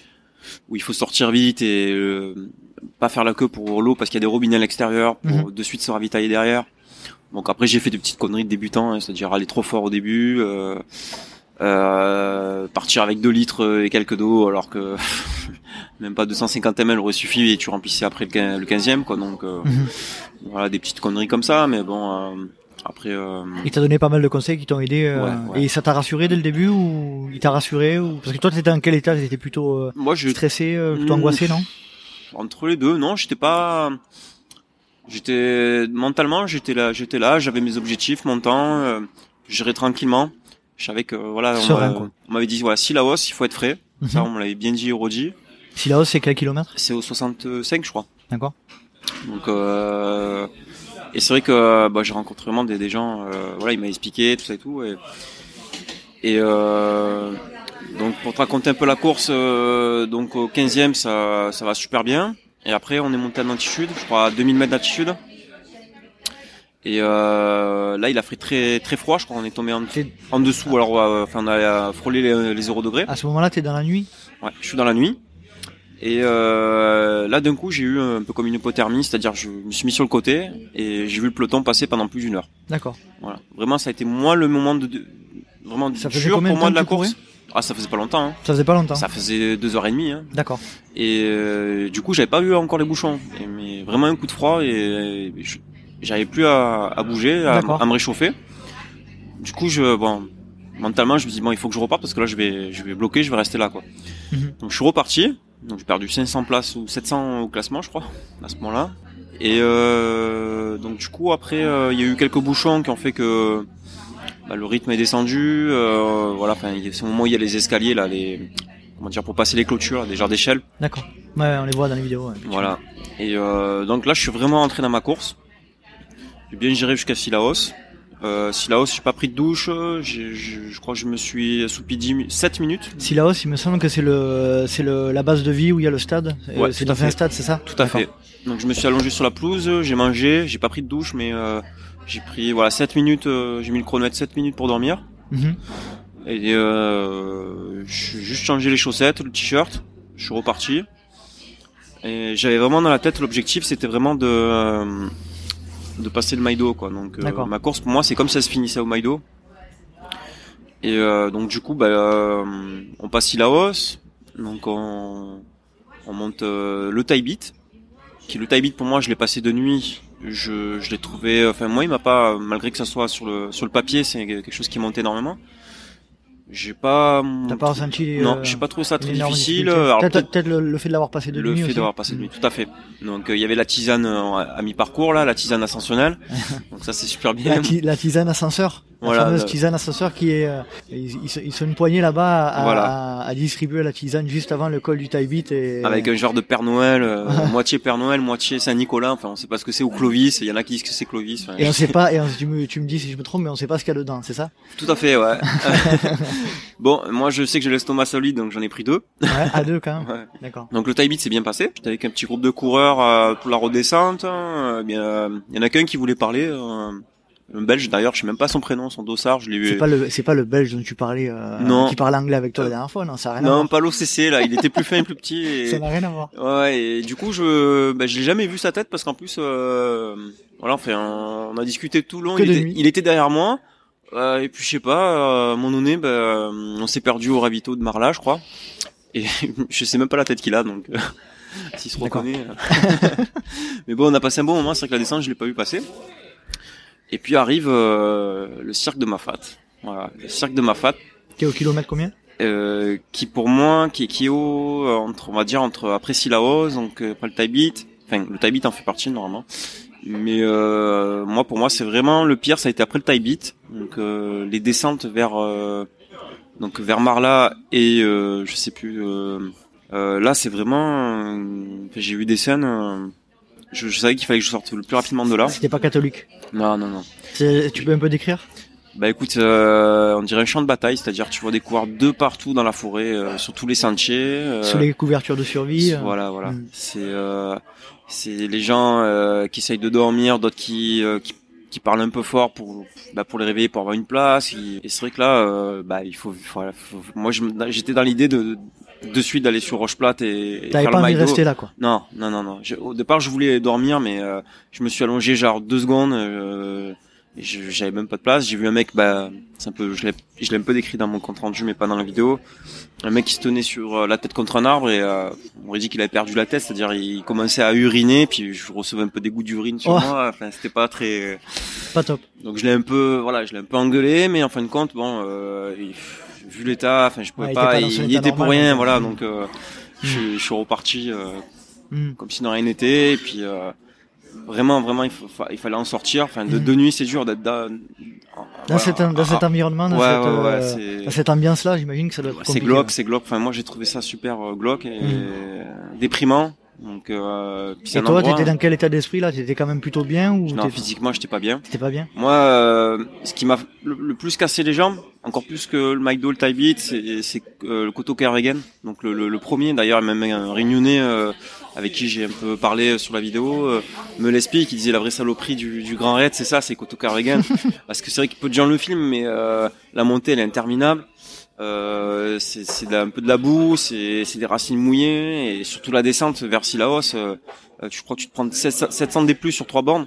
où il faut sortir vite et euh, pas faire la queue pour l'eau parce qu'il y a des robinets à l'extérieur pour Mhm. de suite se ravitailler derrière. Donc après j'ai fait des petites conneries de débutant, hein, c'est-à-dire aller trop fort au début, euh, euh, partir avec 2 litres et quelques d'eau alors que même pas 250 ml aurait suffi et tu remplissais après le quin- le 15e quoi. Donc euh, Mhm. voilà des petites conneries comme ça, mais bon euh, après euh, Il t'a donné pas mal de conseils qui t'ont aidé. euh, Ouais, ouais. Et ça t'a rassuré dès le début ou il t'a rassuré ou... Parce que toi, t'étais dans quel état? T'étais plutôt euh, moi je stressé, euh, plutôt Mmh. angoissé, non? entre les deux non j'étais pas j'étais mentalement j'étais là j'étais là j'avais mes objectifs mon temps euh, gérais tranquillement je savais que voilà on m'avait dit voilà si la hausse il faut être frais. Ça on me l'avait bien dit redit Si la hausse, c'est quel kilomètre? C'est au 65 je crois. D'accord. donc euh, et c'est vrai que bah, j'ai rencontré vraiment des, des gens euh, voilà il m'a expliqué tout ça et tout et, et euh, donc pour te raconter un peu la course euh, donc au 15e ça, ça va super bien. Et après on est monté en altitude je crois à 2000 mètres d'altitude et euh, là il a fait très très froid je crois on est tombé en, en dessous alors euh, enfin on a frôlé les, les 0 degrés À ce moment-là, t'es dans la nuit? Ouais, je suis dans la nuit. Et euh, là, d'un coup, j'ai eu un peu comme une hypothermie, c'est-à-dire je me suis mis sur le côté et j'ai vu le peloton passer pendant plus d'une heure. D'accord. Voilà. Vraiment, ça a été moi le moment de, de- vraiment Ça dur pour moi de la course. Ah, ça faisait pas longtemps. Hein. Ça faisait pas longtemps. Ça faisait deux heures et demie. Hein. D'accord. Et euh, du coup, j'avais pas eu encore les bouchons. Et, mais vraiment un coup de froid et, et je- j'arrivais plus à, à bouger, à, me réchauffer. Du coup, je bon, mentalement, je me dis bon, il faut que je reparte parce que là, je vais, je vais bloquer, je vais rester là, quoi. Mhm. Donc, je suis reparti. Donc, j'ai perdu 500 places ou 700 au classement, je crois, à ce moment-là. Et euh, donc, du coup, après, euh, il y a eu quelques bouchons qui ont fait que bah, le rythme est descendu. euh, voilà, enfin, c'est au moment où il y a les escaliers là, les comment dire, pour passer les clôtures, là, des genres d'échelles. D'accord. Ouais, on les voit dans les vidéos. ouais. Voilà. Et euh, donc là, je suis vraiment entré dans ma course. J'ai bien géré jusqu'à Silaos. Euh, Silaos, j'ai pas pris de douche. j'ai- j'ai- je crois que je me suis assoupi 10 mi- 7 minutes. Si la hausse, il me semble que c'est le, c'est le, la base de vie où il y a le stade. Euh, Ouais, c'est dans un stade, c'est ça? Tout à fait. Donc je me suis allongé sur la pelouse, j'ai mangé, j'ai pas pris de douche, mais euh, j'ai pris voilà 7 minutes. euh, j'ai mis le chronomètre 7 minutes pour dormir. Mhm. Et euh, j'ai juste changé les chaussettes, le t-shirt. Je suis reparti. Et j'avais vraiment dans la tête l'objectif, c'était vraiment de euh, de passer le Maïdo quoi. Donc euh, ma course pour moi, c'est comme ça se finissait au Maïdo. Et euh, donc du coup, bah, euh, on passe Ilaos, donc on, on monte euh, le beat. Qui le beat pour moi, je l'ai passé de nuit. Je, je l'ai trouvé, enfin moi, il m'a pas, malgré que ça soit sur le sur le papier, c'est quelque chose qui monte énormément. J'ai pas. T'as pas ressenti Non, euh, j'ai pas trouvé ça très difficile. Peut-être le, le fait de l'avoir passé de le nuit fait aussi. d'avoir passé de nuit, tout à fait. Donc, euh, il y avait la tisane euh, à mi-parcours là, la tisane ascensionnelle. Donc ça, c'est super bien. La, ti- la tisane ascenseur, la Voilà, fameuse le- tisane ascenseur qui est, euh, ils, ils sont- ils sont une poignée là-bas à, Voilà. à, à distribuer la tisane juste avant le col du Taibit et Avec un genre de Père Noël, euh, moitié Père Noël, moitié Saint-Nicolas. Enfin, on sait pas ce que c'est ou Clovis. Il y en a qui disent que c'est Clovis. Enfin, et on sait pas et on- tu me tu me dis si je me trompe mais on sait pas ce qu'il y a dedans, c'est ça? Tout à fait, ouais. bon, moi, je sais que j'ai l'estomac solide, donc j'en ai pris deux. Ouais, à deux quand même. Ouais. D'accord. Donc le tie beat s'est bien passé. J'étais avec un petit groupe de coureurs euh, pour la redescente. Euh, bien, euh, il y en a qu'un qui voulait parler. euh, un belge d'ailleurs, je sais même pas son prénom, son dossard, je l'ai vu. C'est pas le c'est pas le belge dont tu parlais euh, Non. qui parlait anglais avec toi la dernière fois, non, ça a rien à Non, pas l'OCC là, il était plus fin et plus petit. Et... Ça n'a rien à voir. Ouais, et du coup, je, bah, je l'ai jamais vu sa tête parce qu'en plus, euh, voilà, enfin, on a discuté tout long. Que Il de était, nuit. il était derrière moi. Euh, et puis je sais pas, euh, moment donné, bah, euh, on s'est perdu au ravito de Marla, je crois. Et je sais même pas la tête qu'il a, donc euh, s'il se reconnaît. euh. Mais bon, on a passé un bon moment. C'est vrai que la descente, je l'ai pas vu passer. Et puis arrive le cirque de Mafat. Voilà, le cirque de Mafat T'es au kilomètre combien? Euh, qui pour moi qui, qui est au entre on va dire entre après Sillaos donc après le Taibit enfin le Taibit en fait partie normalement mais euh, moi pour moi c'est vraiment le pire ça a été après le Taibit donc euh, les descentes vers euh, donc vers Marla et euh, je sais plus euh, euh, là c'est vraiment euh, j'ai vu des scènes euh, je, je savais qu'il fallait que je sorte le plus rapidement de là. C'était pas catholique. non non non. Tu peux un peu décrire? Bah écoute, euh, on dirait un champ de bataille, c'est-à-dire tu vois des coureurs de partout dans la forêt, euh, sur tous les sentiers. euh, Sous les couvertures de survie. euh, Voilà, voilà. Mm. C'est euh, c'est les gens euh, qui essayent de dormir, d'autres qui, euh, qui qui parlent un peu fort pour bah, pour les réveiller pour avoir une place. Et, c'est vrai que là, euh, bah il faut, voilà, faut- moi j'étais dans l'idée de de suite d'aller sur Roche Plate et, et T'avais faire pas le envie de rester là, quoi. Non, non, non, non. Je- au départ, je voulais dormir, mais euh, je me suis allongé genre deux secondes. J'avais même pas de place. J'ai vu un mec, bah, c'est un peu, je l'ai, je l'ai un peu décrit dans mon compte rendu, mais pas dans la vidéo. Un mec qui se tenait sur euh, la tête contre un arbre et euh, on aurait dit qu'il avait perdu la tête, c'est-à-dire il commençait à uriner, puis je recevais un peu des goûts d'urine sur Oh. moi. Enfin, c'était pas très. Pas top. Donc je l'ai un peu, voilà, je l'ai un peu engueulé, mais en fin de compte, bon, euh, vu l'état, enfin, je pouvais Ouais, il était pas, il, était pour rien, voilà. Donc euh, je, je suis reparti. Euh, Hmm. comme si de rien n'était et puis euh, vraiment vraiment il, faut- fa- il fallait en sortir. Enfin de deux nuits c'est dur d'être dans Dans, cet, dans cet Ah, environnement, dans ouais, cette, ouais, euh, cette ambiance-là, j'imagine que ça doit être c'est glauque c'est glauque. Enfin moi j'ai trouvé ça super euh, glauque et Mhm. déprimant donc euh, puis Et toi, endroit- t'étais dans quel état d'esprit là? T'étais quand même plutôt bien ou non physiquement j'étais pas bien. T'étais pas bien? Moi euh, ce qui m'a le, le plus cassé les jambes encore plus que le McDo le Thai Beat c'est euh, le Koto Kervegen donc le, le, le premier d'ailleurs même un réunionnais euh, avec qui j'ai un peu parlé sur la vidéo euh, me l'explique. Il disait la vraie saloperie du, du Grand Raid c'est ça c'est Koto Kervegen parce que c'est vrai que peu de gens le filment mais euh, la montée elle est interminable euh, c'est un peu de la boue c'est des racines mouillées et surtout la descente vers Sillaos euh, euh, tu crois que tu te prends 700 700 des plus sur trois bornes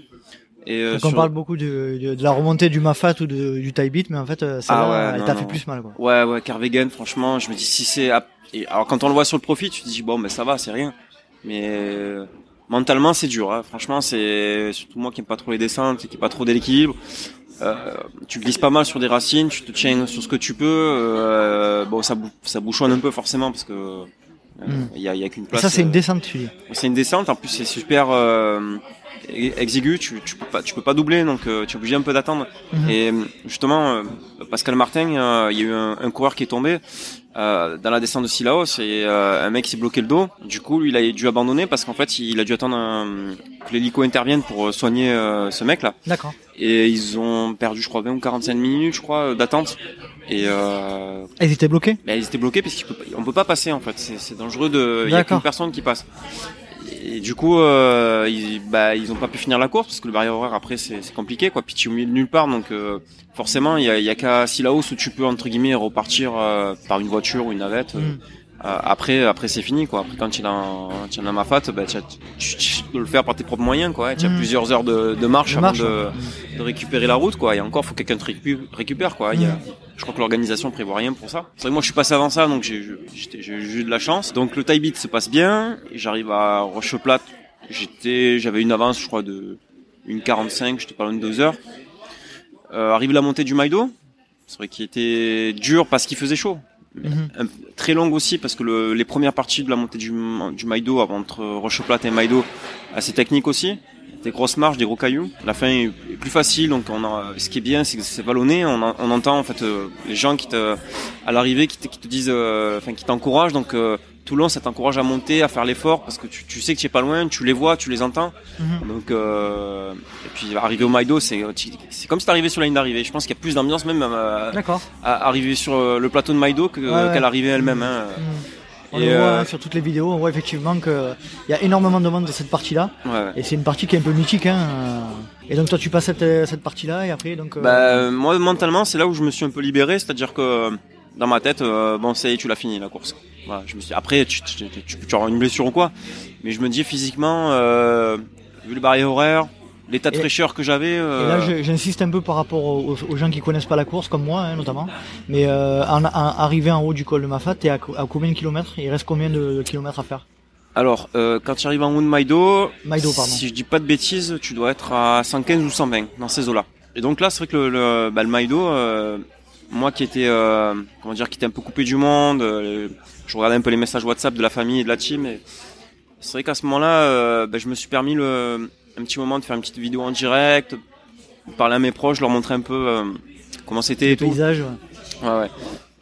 et euh, Donc on sur- parle beaucoup de, de, de la remontée du Mafat ou de, du Taibit, mais en fait, euh, celle-là, Ah ouais, elle non, t'a fait plus mal. Quoi. Ouais, ouais, Carvegen, franchement, je me dis si c'est. alors quand on le voit sur le profit, tu te dis bon, ben ça va, c'est rien. Mais euh, mentalement, c'est dur. Hein. Franchement, c'est surtout moi qui aime pas trop les descentes, et qui aime pas trop de l'équilibre. Euh, tu glisses pas mal sur des racines, tu te tiens sur ce que tu peux. Euh, bon, ça, bou- ça bouchonne un peu forcément parce que euh, il Mm. y, a, y a qu'une Et place. ça, c'est une euh, descente, tu dis. c'est une descente. En plus, c'est super euh, exigu. Tu, tu peux pas, tu peux pas doubler, donc euh, tu es obligé un peu d'attendre. Mhm. Et euh, justement, euh, Pascal Martin, euh, il y a eu un, un coureur qui est tombé euh, dans la descente de Sillaos et euh, un mec s'est bloqué le dos. Du coup, lui, il a dû abandonner parce qu'en fait, il a dû attendre un- que l'hélico intervienne pour euh, soigner euh, ce mec-là. D'accord. Et ils ont perdu, je crois, 20 ou 45 minutes, je crois, d'attente. Et euh, Ils étaient bloqués? ben, ils étaient bloqués parce qu'on peut, pas- on peut pas passer en fait. C'est, c'est dangereux de. Il y a qu'une personne qui passe. Et du coup, euh, ils, bah, ils ont pas pu finir la course parce que le barrière horaire après c'est, compliqué quoi. Puis tu milieu de nulle part donc euh, forcément il y a, y a qu'à Sillaos où tu peux entre guillemets repartir euh, par une voiture ou une navette. euh, Mm. euh, après, après c'est fini quoi. Après quand tu es dans, tu es dans bah, tu, as- tu, tu peux le faire par tes propres moyens quoi. Tu as Mm. plusieurs heures de, de marche avant de, ouais. de récupérer la route quoi. Et encore faut que quelqu'un te récu- récupère quoi. Il y a, je crois que l'organisation prévoit rien pour ça. C'est vrai que moi je suis passé avant ça donc j'ai eu de la chance. Donc le tie beat se passe bien. J'arrive à Roche Plate. J'étais, j'avais une avance je crois de une 45. J'étais pas loin de deux heures. Euh, arrive la montée du Maïdo. C'est vrai qu'il était dur parce qu'il faisait chaud. Mhm. Très longue aussi parce que le- les premières parties de la montée du, du Maïdo avant entre Rocheplate et Maïdo assez technique aussi des grosses marches des gros cailloux la fin est plus facile donc on a ce qui est bien c'est que c'est vallonné on, en- on entend en fait euh, les gens qui te à l'arrivée qui te, qui te disent euh, enfin qui t'encouragent donc euh, tout le long ça t'encourage à monter à faire l'effort parce que tu, tu sais que tu es pas loin tu les vois tu les entends Mhm. donc euh, et puis arriver au Maïdo c'est c'est comme si t'arrivais sur la ligne d'arrivée je pense qu'il y a plus d'ambiance même euh, D'accord. à arriver sur euh, le plateau de Maïdo que- Ouais, ouais. qu'à l'arrivée elle-même. Hein. Mhm. On Et, le voit euh, hein, sur toutes les vidéos, on voit effectivement qu'il y a énormément de monde de cette partie-là. Ouais, ouais. Et c'est une partie qui est un peu mythique. Hein. euh. Et donc toi tu passes cette, euh, cette partie-là et après donc... euh, Bah, euh, moi, mentalement, c'est là où je me suis un peu libéré, c'est-à-dire que euh, dans ma tête, euh, bon, ça y est, tu l'as fini la course. Voilà, je me suis. Après, tu, tu, tu, avoir une blessure ou quoi, mais je me dis physiquement, euh, vu le barrière horaire, l'état de Et- fraîcheur que j'avais. Et Euh, là, je- j'insiste un peu par rapport aux, aux gens qui connaissent pas la course, comme moi, hein, notamment. Mais euh, en, en- arrivé en haut du col de Mafat, t'es à, co- à combien de kilomètres? Il reste combien de, de kilomètres à faire? Alors, euh, quand tu arrives en haut de Maïdo, Maïdo, pardon. si je dis pas de bêtises, tu dois être à 115 ou 120 dans ces eaux-là. Et donc là, c'est vrai que le, le, bah, le Maïdo, euh, moi qui étais, euh, comment dire, qui était un peu coupé du monde, euh, je regardais un peu les messages WhatsApp de la famille et de la team. Et c'est vrai qu'à ce moment-là, euh, bah, je me suis permis le, un petit moment de faire une petite vidéo en direct, parler à mes proches, leur montrer un peu euh, comment c'était Le paysage, ouais. Ouais, ouais.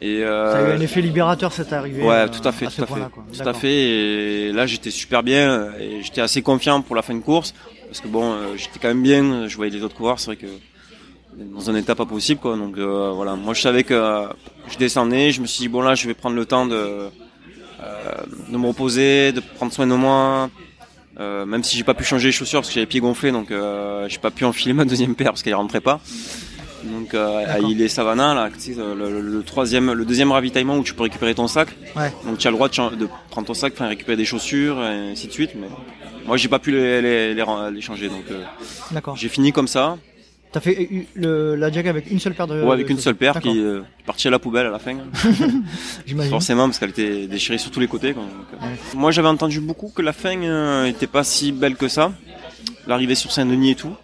Et euh, ça a eu un effet libérateur cette arrivée. Ouais, euh, tout à fait, à tout à fait, tout à. Et là, j'étais super bien et j'étais assez confiant pour la fin de course parce que bon, j'étais quand même bien. Je voyais les autres coureurs, c'est vrai que dans un état pas possible, quoi. Donc euh, voilà, moi je savais que je descendais. Je me suis dit bon là, je vais prendre le temps de de me reposer, de prendre soin de moi. Euh, même si j'ai pas pu changer les chaussures parce que j'avais les pieds gonflés, donc euh, j'ai pas pu enfiler ma deuxième paire parce qu'elle rentrait pas. Donc euh, à. Île Savannah, là, tu sais, le, le- le troisième, le deuxième ravitaillement où tu peux récupérer ton sac. Ouais. Donc tu as le droit de, prendre ton sac, enfin récupérer des chaussures et ainsi de suite. Mais moi j'ai pas pu les, les, les, les changer, donc euh, j'ai fini comme ça. T'as fait le, la Jack avec une seule paire de. Ouais, avec de une seule paire qui euh, est partie à la poubelle à la fin. J'imagine. Forcément parce qu'elle était déchirée sur tous les côtés. quoi. Donc, euh, Ouais. Moi j'avais entendu beaucoup que la fin euh, était pas si belle que ça. L'arrivée sur Saint-Denis et tout.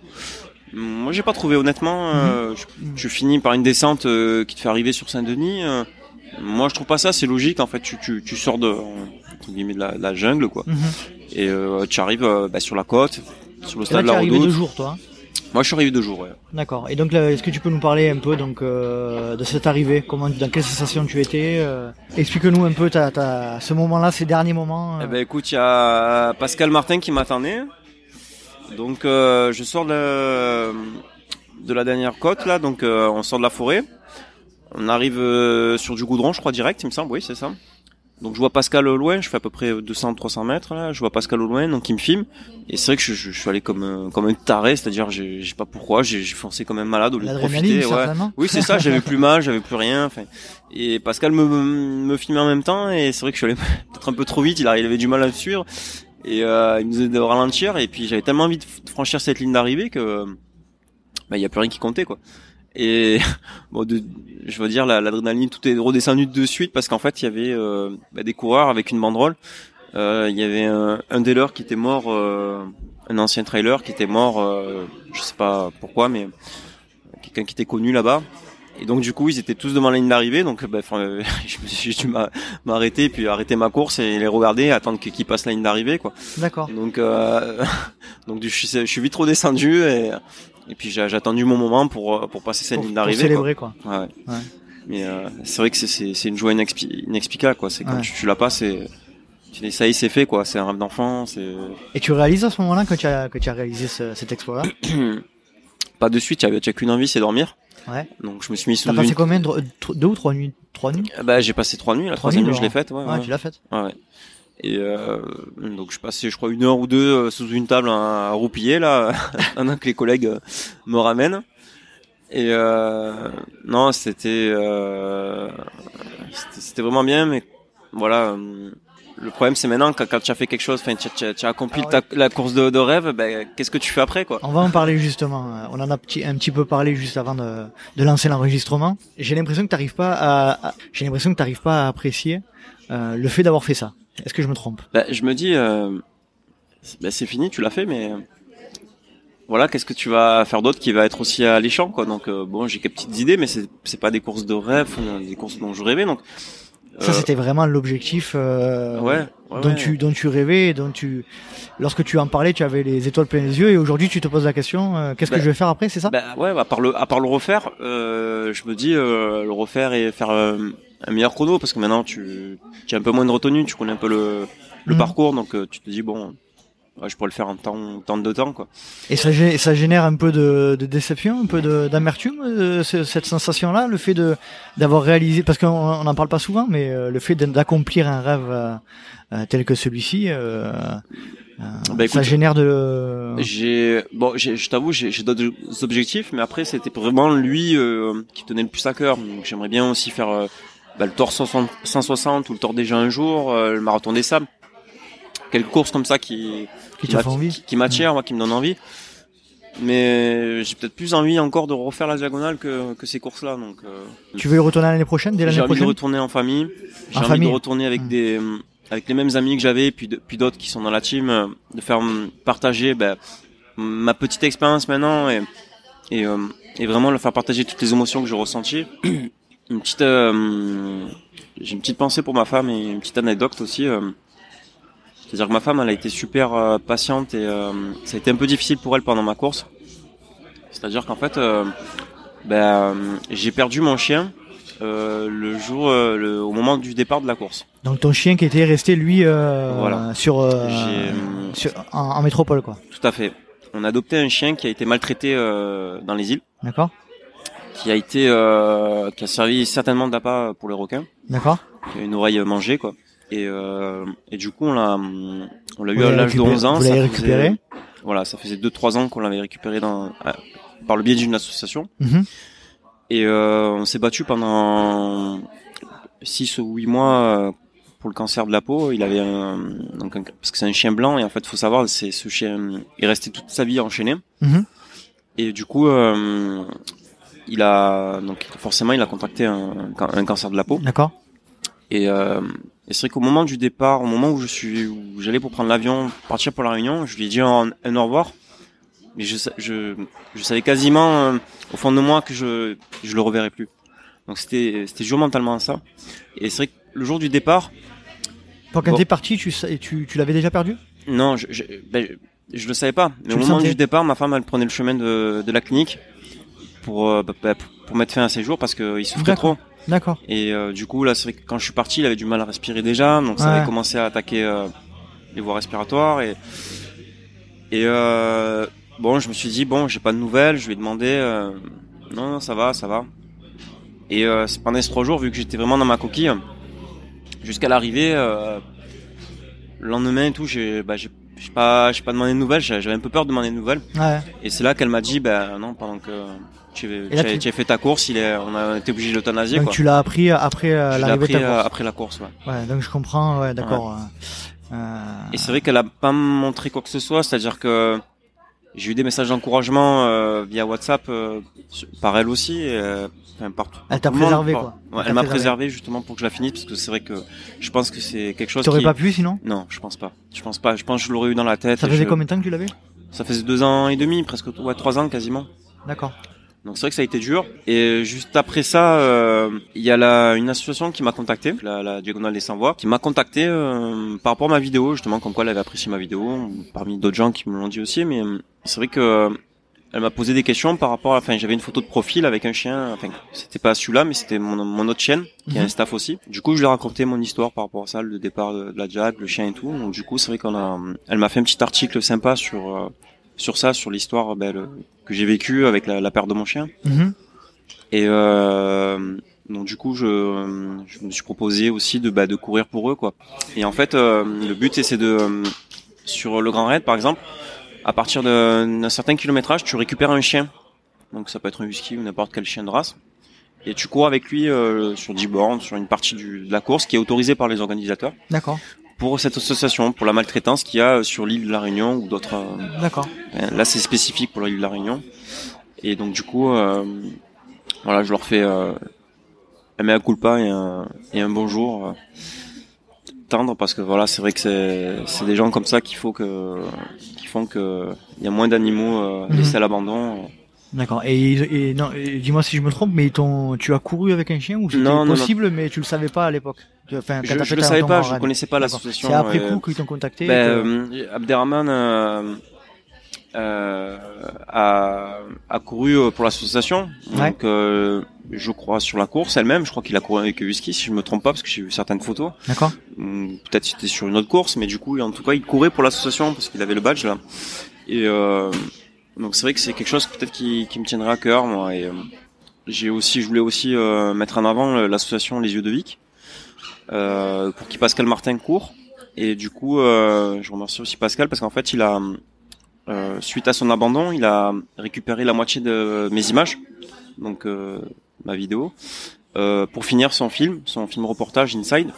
Moi j'ai pas trouvé honnêtement. euh, je, je finis par une descente euh, qui te fait arriver sur Saint-Denis. euh, moi je trouve pas ça, c'est logique en fait. Tu, tu, tu sors de, la, de la jungle quoi. Mhm. Et euh, tu arrives euh, bah, sur la côte, sur le là, stade de la Redoute. deux jours, toi. Moi je suis arrivé deux jours. Ouais. D'accord. Et donc, est-ce que tu peux nous parler un peu donc euh, de cette arrivée? Comment, dans quelle sensation tu étais euh, Explique-nous un peu ta, ta, ce moment-là, ces derniers moments. euh. Eh ben écoute, il y a Pascal Martin qui m'attendait. Donc euh, je sors de, de la dernière côte là, donc euh, on sort de la forêt. On arrive euh, sur du goudron, je crois direct, il me semble, oui c'est ça. Donc je vois Pascal au loin, je fais à peu près 200-300 mètres là, je vois Pascal au loin, donc il me filme. Et c'est vrai que je, je- je suis allé comme un, comme un taré, c'est-à-dire je sais pas pourquoi, j'ai foncé comme un malade au lieu de profiter. Ouais. Oui, c'est ça, j'avais plus mal, j'avais plus rien. Enfin, et Pascal me, me filmait en même temps, et c'est vrai que je suis allé peut-être un peu trop vite, il a- il avait du mal à me suivre, et euh, il me disait de ralentir, et puis j'avais tellement envie de franchir cette ligne d'arrivée que bah, il y a plus rien qui comptait, quoi. Et bon, de, je veux dire, la- l'adrénaline, tout est redescendu de suite, parce qu'en fait, il y avait euh, bah, des coureurs avec une banderole. Euh, Il y avait un, un des leurs qui était mort, euh, un ancien trailer qui était mort, euh, je sais pas pourquoi, mais quelqu'un qui était connu là-bas. Et donc du coup, ils étaient tous devant la ligne d'arrivée, donc bah, enfin, je me suis j'ai dû m'a- m'arrêter, puis arrêter ma course et les regarder, attendre qu'ils passent la ligne d'arrivée, quoi. D'accord. Donc, euh, donc je suis, je suis vite redescendu et, et puis j'ai attendu mon moment pour pour passer cette Pour, ligne pour d'arrivée. célébrer, quoi. quoi. Ouais. Ouais. Mais euh, c'est vrai que c'est une joie inexpli- inexplicable, quoi. C'est quand tu, tu l'as pas, c'est tu dis ça y est, c'est fait, quoi. C'est un rêve d'enfant, Et tu réalises à ce moment-là que tu as, que tu as réalisé ce- cet exploit-là pas de suite. A qu'une envie, c'est dormir. Ouais. Donc je me suis mis sous T'as passé une. combien de, Deux ou trois nuits Trois nuits? Bah j'ai passé trois nuits. La Trois troisième nuit, je l'ai faite. Ouais, Ouais, ouais. tu l'as faite. Ouais, ouais. Et euh, donc je passais, je crois, une heure ou deux euh, sous une table à, roupiller là, pendant que les collègues euh, me ramènent. Et euh, non, c'était euh, c'était- vraiment bien, mais voilà. euh, Le problème, c'est maintenant quand, quand tu as fait quelque chose, enfin, tu, tu- tu as accompli Ah ta- la course de, de rêve, ben, qu'est-ce que tu fais après, quoi? On va en parler justement. On en a petit, un petit peu parlé juste avant de, de lancer l'enregistrement. J'ai l'impression que t'arrives pas à, à- j'ai l'impression que t'arrives pas à apprécier euh, le fait d'avoir fait ça. Est-ce que je me trompe? Ben, je me dis, euh, c'est- ben, c'est fini, tu l'as fait, mais voilà, qu'est-ce que tu vas faire d'autre qui va être aussi alléchant, quoi? Donc euh, bon, j'ai quelques petites idées, mais c'est c'est pas des courses de rêve, des courses dont je rêvais. Donc ça, c'était vraiment l'objectif euh, ouais, dont tu dont tu rêvais, dont tu lorsque tu en parlais, tu avais les étoiles plein les yeux, et aujourd'hui tu te poses la question, euh, qu'est-ce que Ben, je vais faire après, c'est ça? bah, ouais, à part le à part le refaire, euh, je me dis euh, le refaire et faire euh, un meilleur chrono parce que maintenant tu tu as un peu moins de retenue, tu connais un peu le le Mhm. parcours, donc euh, tu te dis bon, ouais, je pourrais le faire en temps temps de temps quoi. Et ça, ça génère un peu de, de déception, un peu d'amertume, euh, ce- cette sensation-là, le fait de d'avoir réalisé, parce qu'on on en parle pas souvent, mais euh, le fait d'accomplir un rêve euh, tel que celui-ci, euh, Bah, ça génère de. J'ai bon, je t'avoue, j'ai d'autres objectifs, mais après c'était vraiment lui euh, qui tenait le plus à cœur. Donc j'aimerais bien aussi faire euh, bah, le Tour 160 160 ou le Tour gens un jour, euh, le Marathon des Sables. Quelques courses comme ça qui Qui envie. qui, qui m'attirent, moi, qui me donnent envie. Mais j'ai peut-être plus envie encore de refaire la diagonale que, que ces courses-là. Donc euh, Tu veux y retourner l'année prochaine, dès j'ai l'année envie de prochaine retourner en famille. J'ai En envie famille. de retourner avec Mm. des avec les mêmes amis que j'avais, puis de- puis d'autres qui sont dans la team, euh, de faire partager ben, ma petite expérience maintenant et et, euh, et vraiment leur faire partager toutes les émotions que j'ai ressenties. Une petite euh, j'ai une petite pensée pour ma femme et une petite anecdote aussi. euh, c'est-à-dire que ma femme, elle a été super euh, patiente et euh, ça a été un peu difficile pour elle pendant ma course. C'est-à-dire qu'en fait, ben, j'ai perdu mon chien euh, le jour, euh, le, au moment du départ de la course. Donc ton chien qui était resté lui euh, Voilà. sur, sur- en, en métropole, quoi. Tout à fait. On a adopté un chien qui a été maltraité euh, dans les îles, D'accord, qui a été, euh, qui a servi certainement d'appât pour les requins, d'accord. qui a une oreille mangée quoi. Et, euh, et du coup, on l'a, on l'a eu à l'âge de récupéré- 11 ans. Vous l'avez faisait- récupéré? Voilà, ça faisait 2-3 ans qu'on l'avait récupéré dans, à- par le biais d'une association. Mhm. Et euh, on s'est battu pendant 6 ou 8 mois euh, pour le cancer de la peau. Il avait un, donc un- parce que c'est un chien blanc et en fait, faut savoir, c'est ce chien est resté toute sa vie enchaîné. Mhm. Et du coup, euh, il a donc forcément, il a contracté un, un cancer de la peau. D'accord. Et, euh, et c'est vrai qu'au moment du départ, au moment où je suis, où j'allais pour prendre l'avion, partir pour la Réunion, je lui ai dit un, un au revoir. Mais je, je, je savais quasiment euh, au fond de moi que je, je le reverrais plus. Donc c'était, c'était dur mentalement ça. Et c'est vrai que le jour du départ, quand Bon. t'es parti, tu, tu, tu l'avais déjà perdu? Non, je, je, ben, je, je le savais pas. Mais Tu au moment sentais? du départ, ma femme, elle prenait le chemin de, de la clinique pour, euh, bah, bah, pour mettre fin à ses jours parce qu'il souffrait trop. D'accord. Et euh, du coup, là, c'est vrai que quand je suis parti, il avait du mal à respirer déjà, donc ça Ouais. avait commencé à attaquer euh, les voies respiratoires. Et, et euh, bon, je me suis dit, bon, j'ai pas de nouvelles, je lui ai demandé, non, non, ça va, ça va. Et pendant ces trois jours, vu que j'étais vraiment dans ma coquille, jusqu'à l'arrivée, le lendemain et tout, j'ai bah, j'ai j'ai pas, pas demandé de nouvelles, j'avais un peu peur de demander de nouvelles. Ouais. Et c'est là qu'elle m'a dit, ben non, pendant que tu, as, tu- fait ta course, il est, on a été obligé de l'euthanasier. Donc quoi. tu l'as appris après euh, Je l'ai l'arrivée de appris ta euh, course. après la course, ouais. Ouais, donc je comprends, ouais, d'accord. euh, euh, Et c'est vrai qu'elle a pas montré quoi que ce soit, c'est-à-dire que j'ai eu des messages d'encouragement euh, via WhatsApp euh, par elle aussi, et, euh, enfin partout. Elle t'a monde, préservé, quoi. Ouais, Elle m'a préservé. justement pour que je la finisse parce que c'est vrai que je pense que c'est quelque chose T'aurais qui. pas pu sinon? Non, je pense pas. Je pense pas. Je pense que je l'aurais eu dans la tête. Ça faisait je- combien de temps que tu l'avais? Ça faisait deux ans et demi, presque ouais trois ans quasiment. D'accord. Donc c'est vrai que ça a été dur. Et juste après ça, euh, il y a la, une association qui m'a contacté, la, la Diagonale des Sans Voix, qui m'a contacté euh, par rapport à ma vidéo, justement, comme quoi elle avait apprécié ma vidéo, parmi d'autres gens qui me l'ont dit aussi. Mais euh, c'est vrai que elle m'a posé des questions par rapport à... Enfin, j'avais une photo de profil avec un chien, enfin, c'était pas celui-là, mais c'était mon, mon autre chienne, qui a Mhm. un staff aussi. Du coup, je lui ai raconté mon histoire par rapport à ça, le départ de, de la Jag, le chien et tout. Donc du coup, c'est vrai qu'on a... Elle m'a fait un petit article sympa sur... euh, sur ça, sur l'histoire ben, le- que j'ai vécue avec la, la perte de mon chien. Mhm. Et euh, donc du coup, je, je me suis proposé aussi de, bah, de courir pour eux, quoi. Et en fait, euh, le but c'est de euh, sur le Grand Raid, par exemple, à partir d'un certain kilométrage, tu récupères un chien. Donc ça peut être un husky ou n'importe quel chien de race. Et tu cours avec lui euh, sur 10 bornes, sur une partie du, de la course qui est autorisée par les organisateurs D'accord. pour cette association, pour la maltraitance qu'il y a sur l'île de la Réunion ou d'autres. euh, D'accord. euh, Là, c'est spécifique pour l'île de la Réunion. Et donc, du coup, euh, voilà, je leur fais euh, un mea culpa et un, et un bonjour. Parce que voilà, c'est vrai que c'est c'est des gens comme ça qu'il faut que qui font que il y a moins d'animaux euh, Mhm. laissés à l'abandon. D'accord. Et, et non, et dis-moi si je me trompe, mais ton, tu as couru avec un chien ou c'était Non, non, non. possible, mais tu le savais pas à l'époque? Enfin, Je, fait le savais pas, je raid. connaissais pas D'accord. l'association. C'est après coup qu'ils t'ont contacté. Ben, que- euh, Abderrahman euh, euh, a, a couru pour l'association. Ouais. Donc, je crois sur la course elle-même. Je crois qu'il a couru avec Husky, si je me trompe pas, parce que j'ai vu certaines photos. D'accord. Hum, Peut-être c'était sur une autre course, mais du coup, en tout cas, il courait pour l'association parce qu'il avait le badge là. Et euh, donc, c'est vrai que c'est quelque chose peut-être qui, qui me tiendrait à cœur, moi. Et euh, j'ai aussi, je voulais aussi euh, mettre en avant euh, l'association Les Yeux de Vic euh, pour qui Pascal Martin court. Et du coup, euh, je remercie aussi Pascal parce qu'en fait, il a, euh, suite à son abandon, il a récupéré la moitié de mes images, donc euh, ma vidéo, euh, pour finir son film, son film reportage Inside.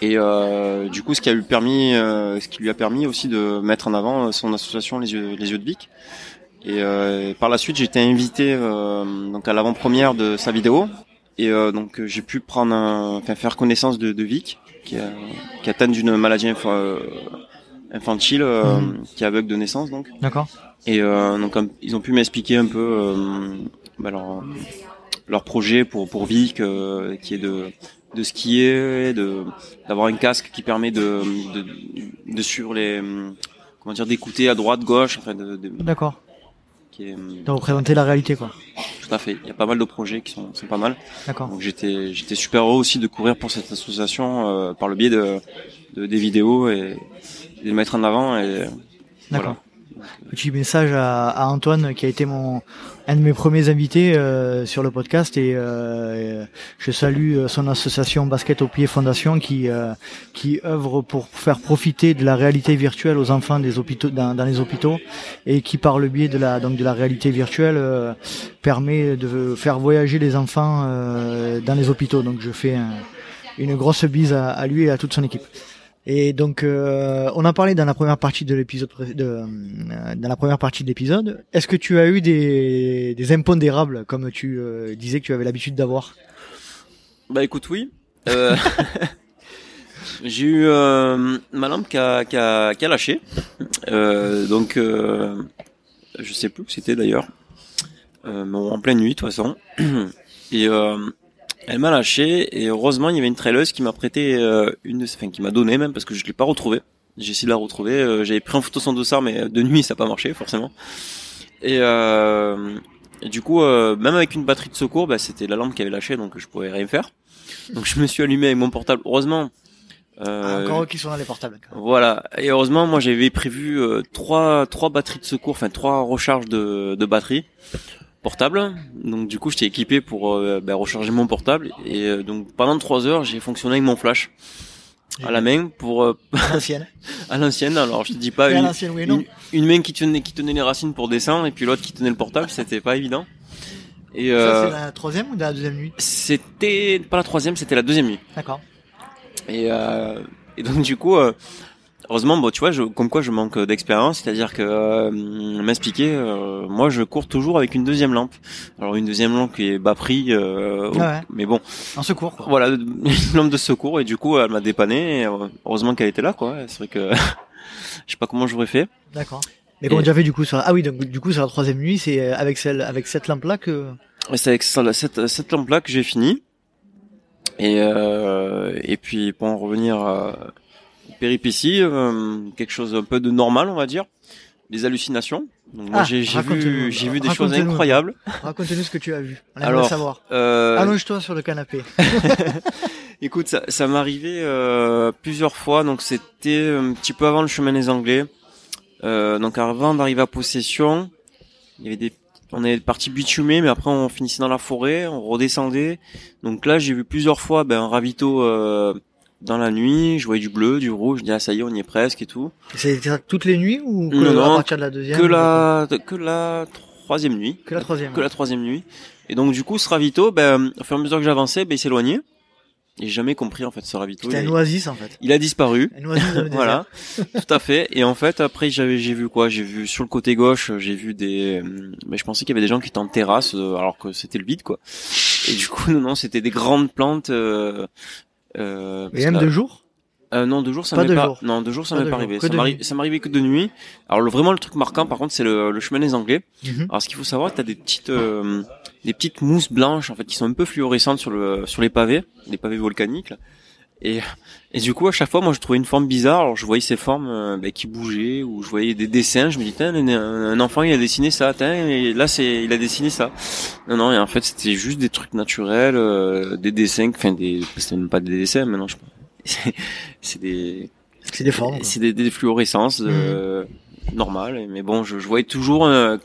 Et euh, du coup, ce qui a lui permis, euh, ce qui lui a permis aussi de mettre en avant son association Les Yeux, Les Yeux de Vic. Et euh, par la suite, j'ai été invité euh, donc à l'avant-première de sa vidéo. Et euh, donc euh, j'ai pu prendre, un, enfin faire connaissance de, de Vic, qui, a, qui atteint d'une maladie inf- infantile, euh, Mhm. qui est aveugle de naissance donc. D'accord. Et euh, donc ils ont pu m'expliquer un peu euh, bah, leur, leur projet pour pour Vic, euh, qui est de de skier, de d'avoir un casque qui permet de de, de suivre les comment dire d'écouter à droite gauche enfin de, de- D'accord. qui est De représenter la réalité, quoi. tout à fait il y a pas mal de projets qui sont, sont pas mal D'accord. donc j'étais j'étais super heureux aussi de courir pour cette association euh, par le biais de, de des vidéos et, et de les mettre en avant et D'accord. Petit message à, à Antoine qui a été mon un de mes premiers invités euh, sur le podcast et euh, je salue euh, son association Basket au pied Fondation qui euh, qui œuvre pour faire profiter de la réalité virtuelle aux enfants des hôpitaux dans, dans les hôpitaux et qui par le biais de la donc de la réalité virtuelle euh, permet de faire voyager les enfants euh, dans les hôpitaux donc je fais un- une grosse bise à, à lui et à toute son équipe. Et donc, euh, on a parlé dans la première partie de l'épisode, euh, dans la première partie de l'épisode. Est-ce que tu as eu des, des impondérables, comme tu euh, disais que tu avais l'habitude d'avoir? Bah écoute, oui. Euh, J'ai eu euh, ma lampe qui a, qui a, qui a lâché. Euh, donc, je sais plus où c'était d'ailleurs. Mais en pleine nuit, de toute façon. Et elle m'a lâché. Et heureusement, il y avait une traileuse qui m'a prêté euh, une, de- enfin qui m'a donné même parce que je l'ai pas retrouvée. J'ai essayé de la retrouver. euh, J'avais pris en photo son dossard, mais de nuit, ça n'a pas marché forcément. Et, euh, et du coup, euh, même avec une batterie de secours, bah, c'était la lampe qui avait lâché, donc je pouvais rien faire. Donc je me suis allumé avec mon portable. Heureusement. euh, Encore eux qui sont dans les portables. voilà. Et heureusement, moi j'avais prévu euh, trois trois batteries de secours, enfin trois recharges de de batterie portable. Donc du coup, j'étais équipé pour euh, bah, recharger mon portable. Et euh, donc pendant trois heures, j'ai fonctionné avec mon flash à la main pour euh, À l'ancienne. à l'ancienne. Alors je te dis pas une, oui main qui tenait qui tenait les racines pour descendre et puis l'autre qui tenait le portable. C'était pas évident. Et Ça, euh, c'est la troisième ou la deuxième nuit c'était pas la troisième, c'était la deuxième nuit. D'accord. Et, euh, et donc du coup, euh, heureusement, bon, tu vois, je, comme quoi je manque d'expérience, c'est-à-dire que euh, m'expliquer, euh, moi je cours toujours avec une deuxième lampe. Alors une deuxième lampe qui est bas prix, euh, Ah ouais. mais bon, En secours, quoi. voilà, une lampe de secours et du coup elle m'a dépanné. Et, euh, heureusement qu'elle était là, quoi. C'est vrai que je sais pas comment j'aurais fait. D'accord. Mais comment Et- fait du coup sur la... Ah oui, donc du coup sur la troisième nuit, c'est euh, avec celle, avec cette lampe-là que. Et c'est avec cette, cette lampe-là que j'ai fini. Et, euh, et puis pour en revenir à péripéties, euh, quelque chose un peu de normal, on va dire, les hallucinations. Donc moi Ah, j'ai vu j'ai vu des choses incroyables. Raconte-nous ce que tu as vu. On Alors, savoir. Euh, Allonge-toi sur le canapé. écoute, ça, ça m'est arrivé euh, plusieurs fois. Donc c'était un petit peu avant le chemin des Anglais. Euh, donc avant d'arriver à Possession, il y avait des on est parti bitumer, mais après on finissait dans la forêt, on redescendait. Donc là, j'ai vu plusieurs fois ben, un ravito euh, dans la nuit. Je voyais du bleu, du rouge. Je dis ah ça y est, on y est presque et tout. C'était ça toutes les nuits ou que Non, à partir de la deuxième Que la que la troisième nuit. Que la troisième. Que la troisième nuit. Et donc du coup, ce ravito, ben, au fur et à mesure que j'avançais, ben, il s'éloignait. Et j'ai jamais compris en fait ce ravito. C'était un oasis en fait. il a disparu. Un oasis dans le désert. Voilà, tout à fait. Et en fait, après, j'avais, j'ai vu quoi? J'ai vu sur le côté gauche, j'ai vu des. euh, Mais je pensais qu'il y avait des gens qui étaient en terrasse, euh, alors que c'était le vide, quoi. Et du coup, non, non, c'était des grandes plantes. Euh, euh, Et même que de jour? Euh, non, deux jours, ça m'est pas. jour. Non, deux jours, ça m'est pas arrivé. Ça m'arrivait que de nuit. Alors, le, vraiment, le truc marquant, par contre, c'est le, le chemin des Anglais. Mhm. Alors, ce qu'il faut savoir, t'as des petites, euh, des petites mousses blanches, en fait, qui sont un peu fluorescentes sur le, sur les pavés, les pavés volcaniques. là. Et, et du coup, à chaque fois, moi, je trouvais une forme bizarre. Alors, je voyais ces formes euh, ben, qui bougeaient, ou je voyais des dessins. Je me disais, un, enfant, il a dessiné ça. Et là, c'est, il a dessiné ça. Non, non. Et en fait, c'était juste des trucs naturels, euh, des dessins. Enfin, des, c'était même pas des dessins. Maintenant, je c'est, c'est des, C'est des formes. c'est des, des fluorescences euh, normales. Mais bon, je, je voyais toujours, euh,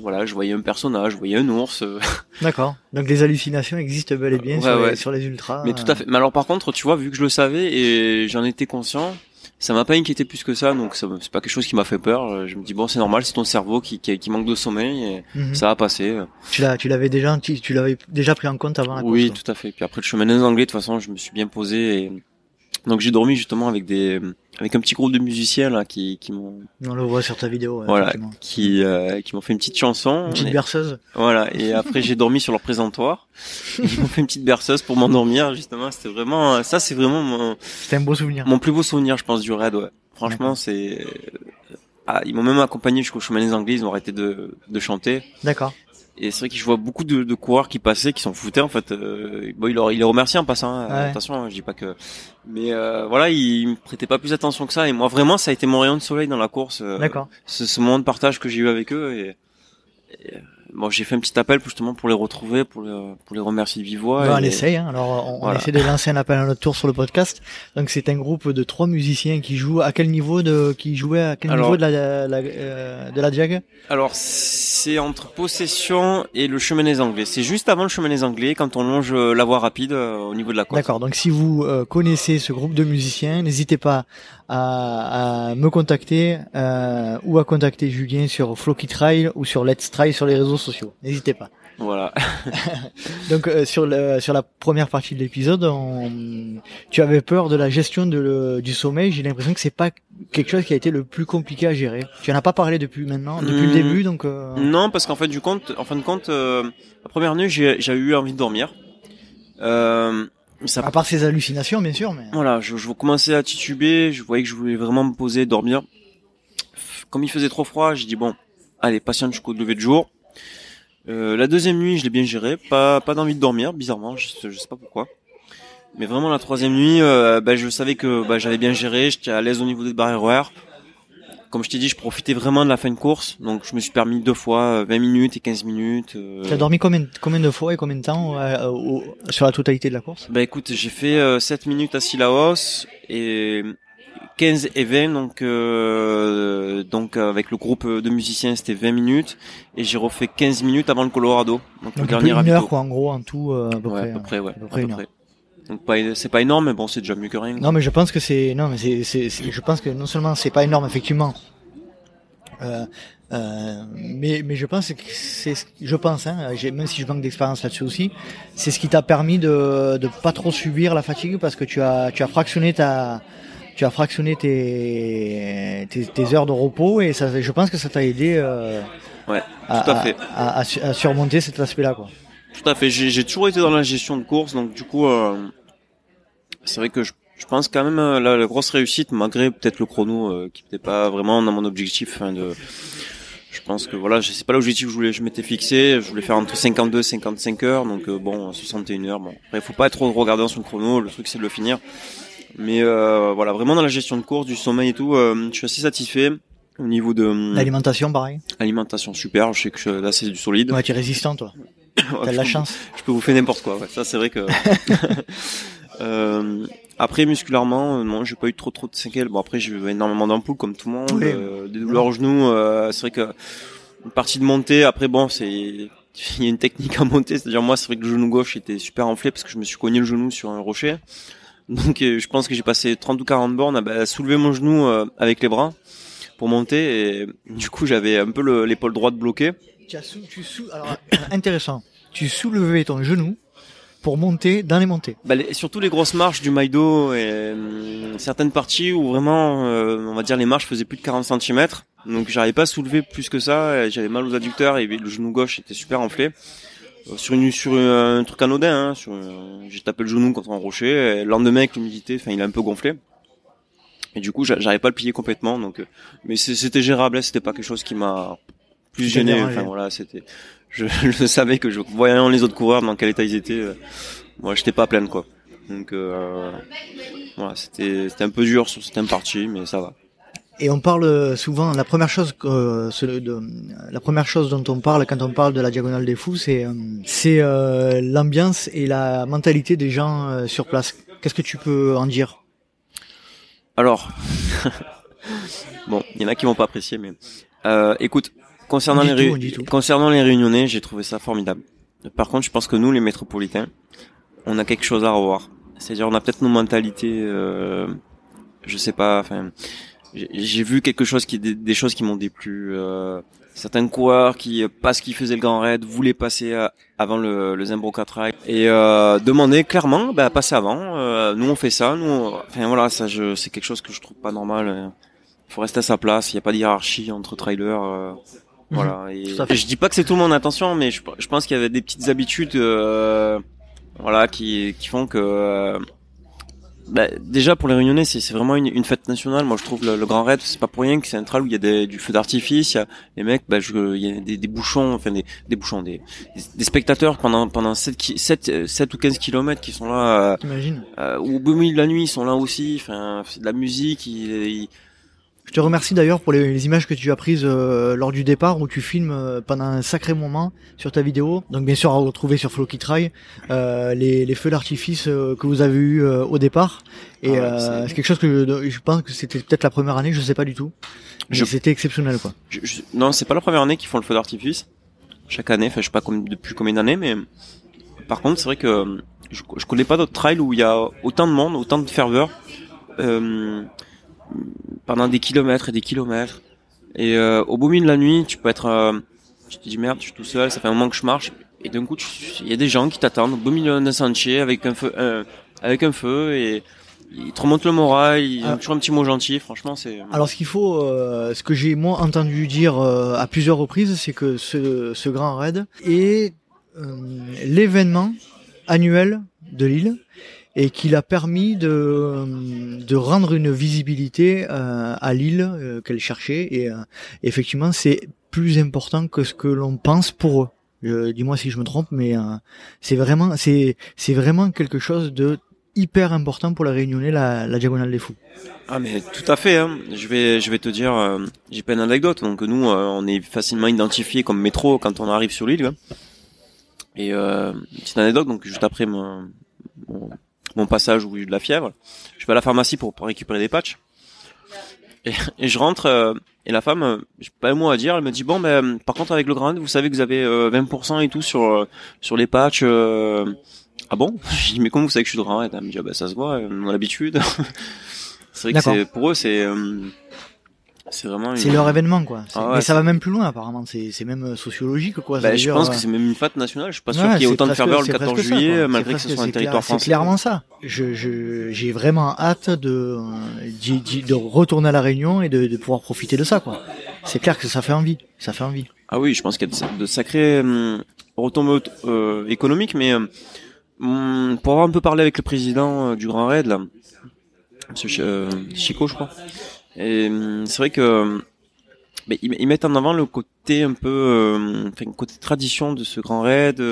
voilà, je voyais un personnage, je voyais un ours. euh, D'accord. Donc les hallucinations existent bel et bien Ouais, sur, ouais. Les, sur les ultras. Mais tout à fait. Mais alors par contre, tu vois, vu que je le savais et j'en étais conscient, ça m'a pas inquiété plus que ça. Donc c'est pas quelque chose qui m'a fait peur. Euh, Je me dis bon, c'est normal, c'est ton cerveau qui, qui, qui manque de sommeil et Mhm. ça va passer. Tu l'as, tu l'avais déjà, tu, tu l'avais déjà pris en compte avant la Oui, course. tout à fait. Puis après le chemin des Anglais, de toute façon, je me suis bien posé. Et... Donc j'ai dormi justement avec des avec un petit groupe de musiciens là qui qui m'ont. On le voit sur ta vidéo. ouais, voilà qui euh, qui m'ont fait une petite chanson. Une petite Et- berceuse. Voilà, et après j'ai dormi sur leur présentoir. Ils m'ont fait une petite berceuse pour m'endormir, justement. C'était vraiment, ça c'est vraiment mon, C'était un beau souvenir. mon plus beau souvenir, je pense, du raid, ouais. Franchement, c'est, ah, ils m'ont même accompagné jusqu'au chemin des Anglais, ils ont arrêté de, de chanter. D'accord. Et c'est vrai que je vois beaucoup de, de coureurs qui passaient, qui s'en foutaient, en fait. Euh, bon, il, leur, il les remercie en passant, hein. Ouais. attention, hein, je dis pas que, mais euh, voilà, ils me prêtaient pas plus attention que ça. Et moi, vraiment, ça a été mon rayon de soleil dans la course. euh, D'accord. ce, ce moment de partage que j'ai eu avec eux et, et, bon j'ai fait un petit appel justement pour les retrouver pour les, pour les remercier de vive voix Bah, on essaye, hein. alors on, on Voilà. essaie de lancer un appel à notre tour sur le podcast. Donc c'est un groupe de trois musiciens qui jouent à quel niveau de qui jouaient à quel Alors- niveau de la, la- euh, de la jag? Alors c'est entre possession et le chemin des anglais c'est juste avant le chemin des anglais quand on longe euh, la voie rapide euh, au niveau de la côte D'accord. Donc si vous euh, connaissez ce groupe de musiciens, n'hésitez pas à, à me contacter euh, ou à contacter Julien sur Flocky Trail ou sur Let's Trail sur les réseaux sociaux. N'hésitez pas. voilà Donc euh, sur le sur la première partie de l'épisode, on- tu avais peur de la gestion de le- du sommeil. J'ai l'impression que c'est pas quelque chose qui a été le plus compliqué à gérer. Tu en as pas parlé depuis maintenant, depuis le Hmm. début, donc. euh, non parce qu'en fait du compte en fin de compte euh, la première nuit j'ai j'ai eu envie de dormir euh, ça À part ces hallucinations, bien sûr, mais. Voilà, je, je commençais à tituber, je voyais que je voulais vraiment me poser, dormir. Comme il faisait trop froid, j'ai dit bon, allez, patiente jusqu'au lever de jour. Euh, la deuxième nuit, je l'ai bien géré, pas pas d'envie de dormir, bizarrement, je, sais- je sais pas pourquoi. Mais vraiment la troisième nuit, euh, ben, je savais que ben, j'avais bien géré, j'étais à l'aise au niveau des barrières horaires. Comme je t'ai dit, je profitais vraiment de la fin de course, donc je me suis permis deux fois euh, 20 minutes et 15 minutes. euh, Tu as dormi combien, combien de fois et combien de temps euh, au- sur la totalité de la course? Bah écoute, j'ai fait euh, 7 minutes à Sillaos et 15 et 20 donc euh, donc euh, avec le groupe de musiciens c'était 20 minutes et j'ai refait 15 minutes avant le Colorado donc, le Donc peu dernier une heure, quoi, en gros, en tout, euh, à peu ouais, près. à peu près ouais, à peu à près peu une heure. près. Donc pas c'est pas énorme mais bon, c'est déjà mieux que rien. Non, mais je pense que c'est non, mais c'est, c'est, c'est- je pense que non seulement c'est pas énorme effectivement, euh, euh, mais mais je pense que c'est, ce- je pense, hein, j'ai, même si je manque d'expérience là-dessus aussi, c'est ce qui t'a permis de de pas trop subir la fatigue parce que tu as tu as fractionné ta tu as fractionné tes, tes, tes heures de repos et ça, je pense que ça t'a aidé euh, Ouais, à, tout à fait. à, à su- à surmonter cet aspect-là. Quoi. Tout à fait, j'ai toujours été dans la gestion de course donc du coup euh, c'est vrai que je je pense quand même euh, la, la grosse réussite malgré peut-être le chrono euh, qui n'était pas vraiment dans mon objectif hein, de je pense que voilà, sais pas l'objectif que je voulais, je m'étais fixé, je voulais faire entre 52 et 55 heures, donc euh, bon, 61 heures, bon. Après, faut pas être trop regardant sur le chrono, le truc c'est de le finir. Mais euh, voilà, vraiment dans la gestion de course, du sommeil et tout, euh, je suis assez satisfait. Au niveau de hum, L'alimentation, pareil? alimentation, super, je sais que là c'est du solide. Ouais, tu es résistant, toi. T'as de la peux- chance. Je peux vous faire n'importe quoi, ouais. ça c'est vrai que... Euh, après musculairement, euh, non, j'ai pas eu trop trop de séquelles. Bon après j'ai eu énormément d'ampoules comme tout le monde, Oui. euh, des douleurs au genou. euh, c'est vrai que une partie de montée. Après bon, c'est il y a une technique à monter. C'est-à-dire moi, c'est vrai que le genou gauche était super enflé parce que je me suis cogné le genou sur un rocher. Donc euh, je pense que j'ai passé 30 ou 40 bornes à bah, soulever mon genou euh, avec les bras pour monter et du coup j'avais un peu le- l'épaule droite bloquée. Tu as sou, tu sou, alors, euh, intéressant. Tu soulevais ton genou pour monter dans les montées. Bah, les- surtout les grosses marches du Maïdo et hum, certaines parties où vraiment, euh, on va dire, les marches faisaient plus de 40 cm. Donc j'arrivais pas à soulever plus que ça. J'avais mal aux adducteurs et le genou gauche était super enflé. Euh, sur une sur un truc anodin, hein, sur, euh, j'ai tapé le genou contre un rocher. Et le lendemain avec l'humidité, enfin il a un peu gonflé. Et du coup, j'arrivais pas à le plier complètement. Donc, euh, mais c'était gérable. Hein, c'était pas quelque chose qui m'a plus gêné. Enfin voilà, c'était. Je, je, savais que je voyant les autres coureurs dans quel état ils étaient. Euh, moi, j'étais pas plein quoi. Donc euh, voilà, c'était c'était un peu dur sur certaines parties, mais ça va. Et on parle souvent, la première chose que, de, la première chose dont on parle quand on parle de la diagonale des fous, c'est c'est l'ambiance et la mentalité des gens sur place. Qu'est-ce que tu peux en dire? Alors, bon, il y en a qui vont pas apprécier, mais euh, écoute, concernant les concernant les Réunionnais, j'ai trouvé ça formidable. Par contre, je pense que nous, les métropolitains, on a quelque chose à revoir. C'est-à-dire, on a peut-être nos mentalités, euh, je sais pas, enfin, j'ai vu quelque chose qui des, choses qui m'ont déplu. Euh, certains coureurs qui, parce qu'ils faisaient le grand raid, voulaient passer euh, avant le, le Zembroka Trail et euh, demandaient clairement bah, passer avant. Euh, nous on fait ça, nous, enfin voilà, ça c'est quelque chose que je trouve pas normal. Il faut rester à sa place. Il n'y a pas de hiérarchie entre trailers. Euh, mhm. voilà. Et, je dis pas que c'est tout le monde attention, mais je, je pense qu'il y avait des petites habitudes, voilà, qui, qui font que bah, déjà pour les Réunionnais, c'est vraiment une, une, fête nationale. Moi, je trouve le, Grand Raid, c'est pas pour rien que c'est un trail où il y a des, du feu d'artifice. Il y a les mecs, bah, je, il y a des, des, bouchons, enfin des, des bouchons, des, des, spectateurs pendant pendant 7, 7, 7 ou 15 kilomètres qui sont là. Euh, euh, au beau milieu de la nuit, ils sont là aussi. Enfin, c'est de la musique. Ils, je te remercie d'ailleurs pour les, images que tu as prises euh, lors du départ où tu filmes euh, pendant un sacré moment sur ta vidéo. Donc bien sûr à retrouver sur Flow Try euh, les, les, feux d'artifice euh, que vous avez eu au départ. Et ah c'est quelque chose que je, je pense que c'était peut-être la première année, je sais pas du tout. Mais c'était exceptionnel quoi. Je, je, non, c'est pas la première année qu'ils font le feu d'artifice. Chaque année, enfin je sais pas comme, depuis combien d'années, mais par contre c'est vrai que je, je connais pas d'autres trails où il y a autant de monde, autant de ferveur. Euh, pendant des kilomètres et des kilomètres. Et euh, au beau milieu de la nuit, tu peux être, euh, tu te dis merde, je suis tout seul, ça fait un moment que je marche, et d'un coup, il y a des gens qui t'attendent au beau milieu d'un sentier avec un feu, euh, avec un feu, et ils te remontent le moral, ils ont ah. toujours un petit mot gentil. Franchement, c'est. Alors, ce qu'il faut, ce que j'ai moi entendu dire à plusieurs reprises, c'est que ce, ce grand raid est l'événement annuel de l'île et qu'il a permis de, de rendre une visibilité euh, à l'île euh, qu'elle cherchait et euh, effectivement c'est plus important que ce que l'on pense pour eux. Dis-moi si je me trompe, mais c'est vraiment c'est c'est vraiment quelque chose de hyper important pour la Réunionnais la, la diagonale des fous. Ah mais tout à fait. Hein. Je vais je vais te dire, j'ai pas une anecdote. Donc nous, on est facilement identifié comme métro quand on arrive sur l'île. Et euh, petite anecdote, donc juste après mon, mon passage où j'ai eu de la fièvre. Je vais à la pharmacie pour, récupérer des patchs. Et, et je rentre euh, et la femme, euh, j'ai pas un mot à dire, elle me dit bon ben par contre avec le grand, vous savez que vous avez 20% euh, et tout sur sur les patchs. ah bon? Je dis mais comment vous savez que je suis de grand Elle me dit ah, ben ça se voit, on a l'habitude. c'est vrai que c'est pour eux c'est c'est vraiment. C'est leur événement, quoi. Ah mais ça va même plus loin, apparemment. C'est, même euh, sociologique, quoi. Bah, je pense que euh, c'est même une fête nationale. Je suis pas sûr qu'il y ait autant de ferveur le 14 juillet, malgré que ce soit un territoire français. C'est clairement ça. Je, j'ai vraiment hâte de, de, retourner à la Réunion et de, de pouvoir profiter de ça, quoi. C'est clair que ça fait envie. Ça fait envie. Ah oui, je pense qu'il y a de, sacrés hum, retombées euh, économiques, mais hum, pour avoir un peu parlé avec le président euh, du Grand Raid, là, Monsieur Chico, je crois. Et hum, c'est vrai que mais ils, mettent en avant le côté un peu, euh, enfin, côté tradition de ce grand raid.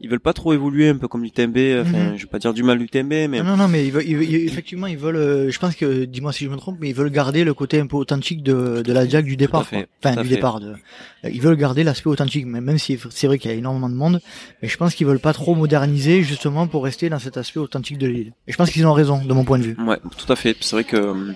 Ils veulent pas trop évoluer, un peu comme l'UTMB. Enfin, mhm. je vais pas dire du mal l'UTMB, mais non, non, mais ils veulent, effectivement, ils veulent. Euh, je pense que, dis-moi si je me trompe, mais ils veulent garder le côté un peu authentique de, de la Jack du départ. enfin, du départ. De, ils veulent garder l'aspect authentique, mais même si c'est vrai qu'il y a énormément de monde, mais je pense qu'ils veulent pas trop moderniser justement pour rester dans cet aspect authentique de l'île. Et je pense qu'ils ont raison, de mon point de vue. Ouais, tout à fait. C'est vrai que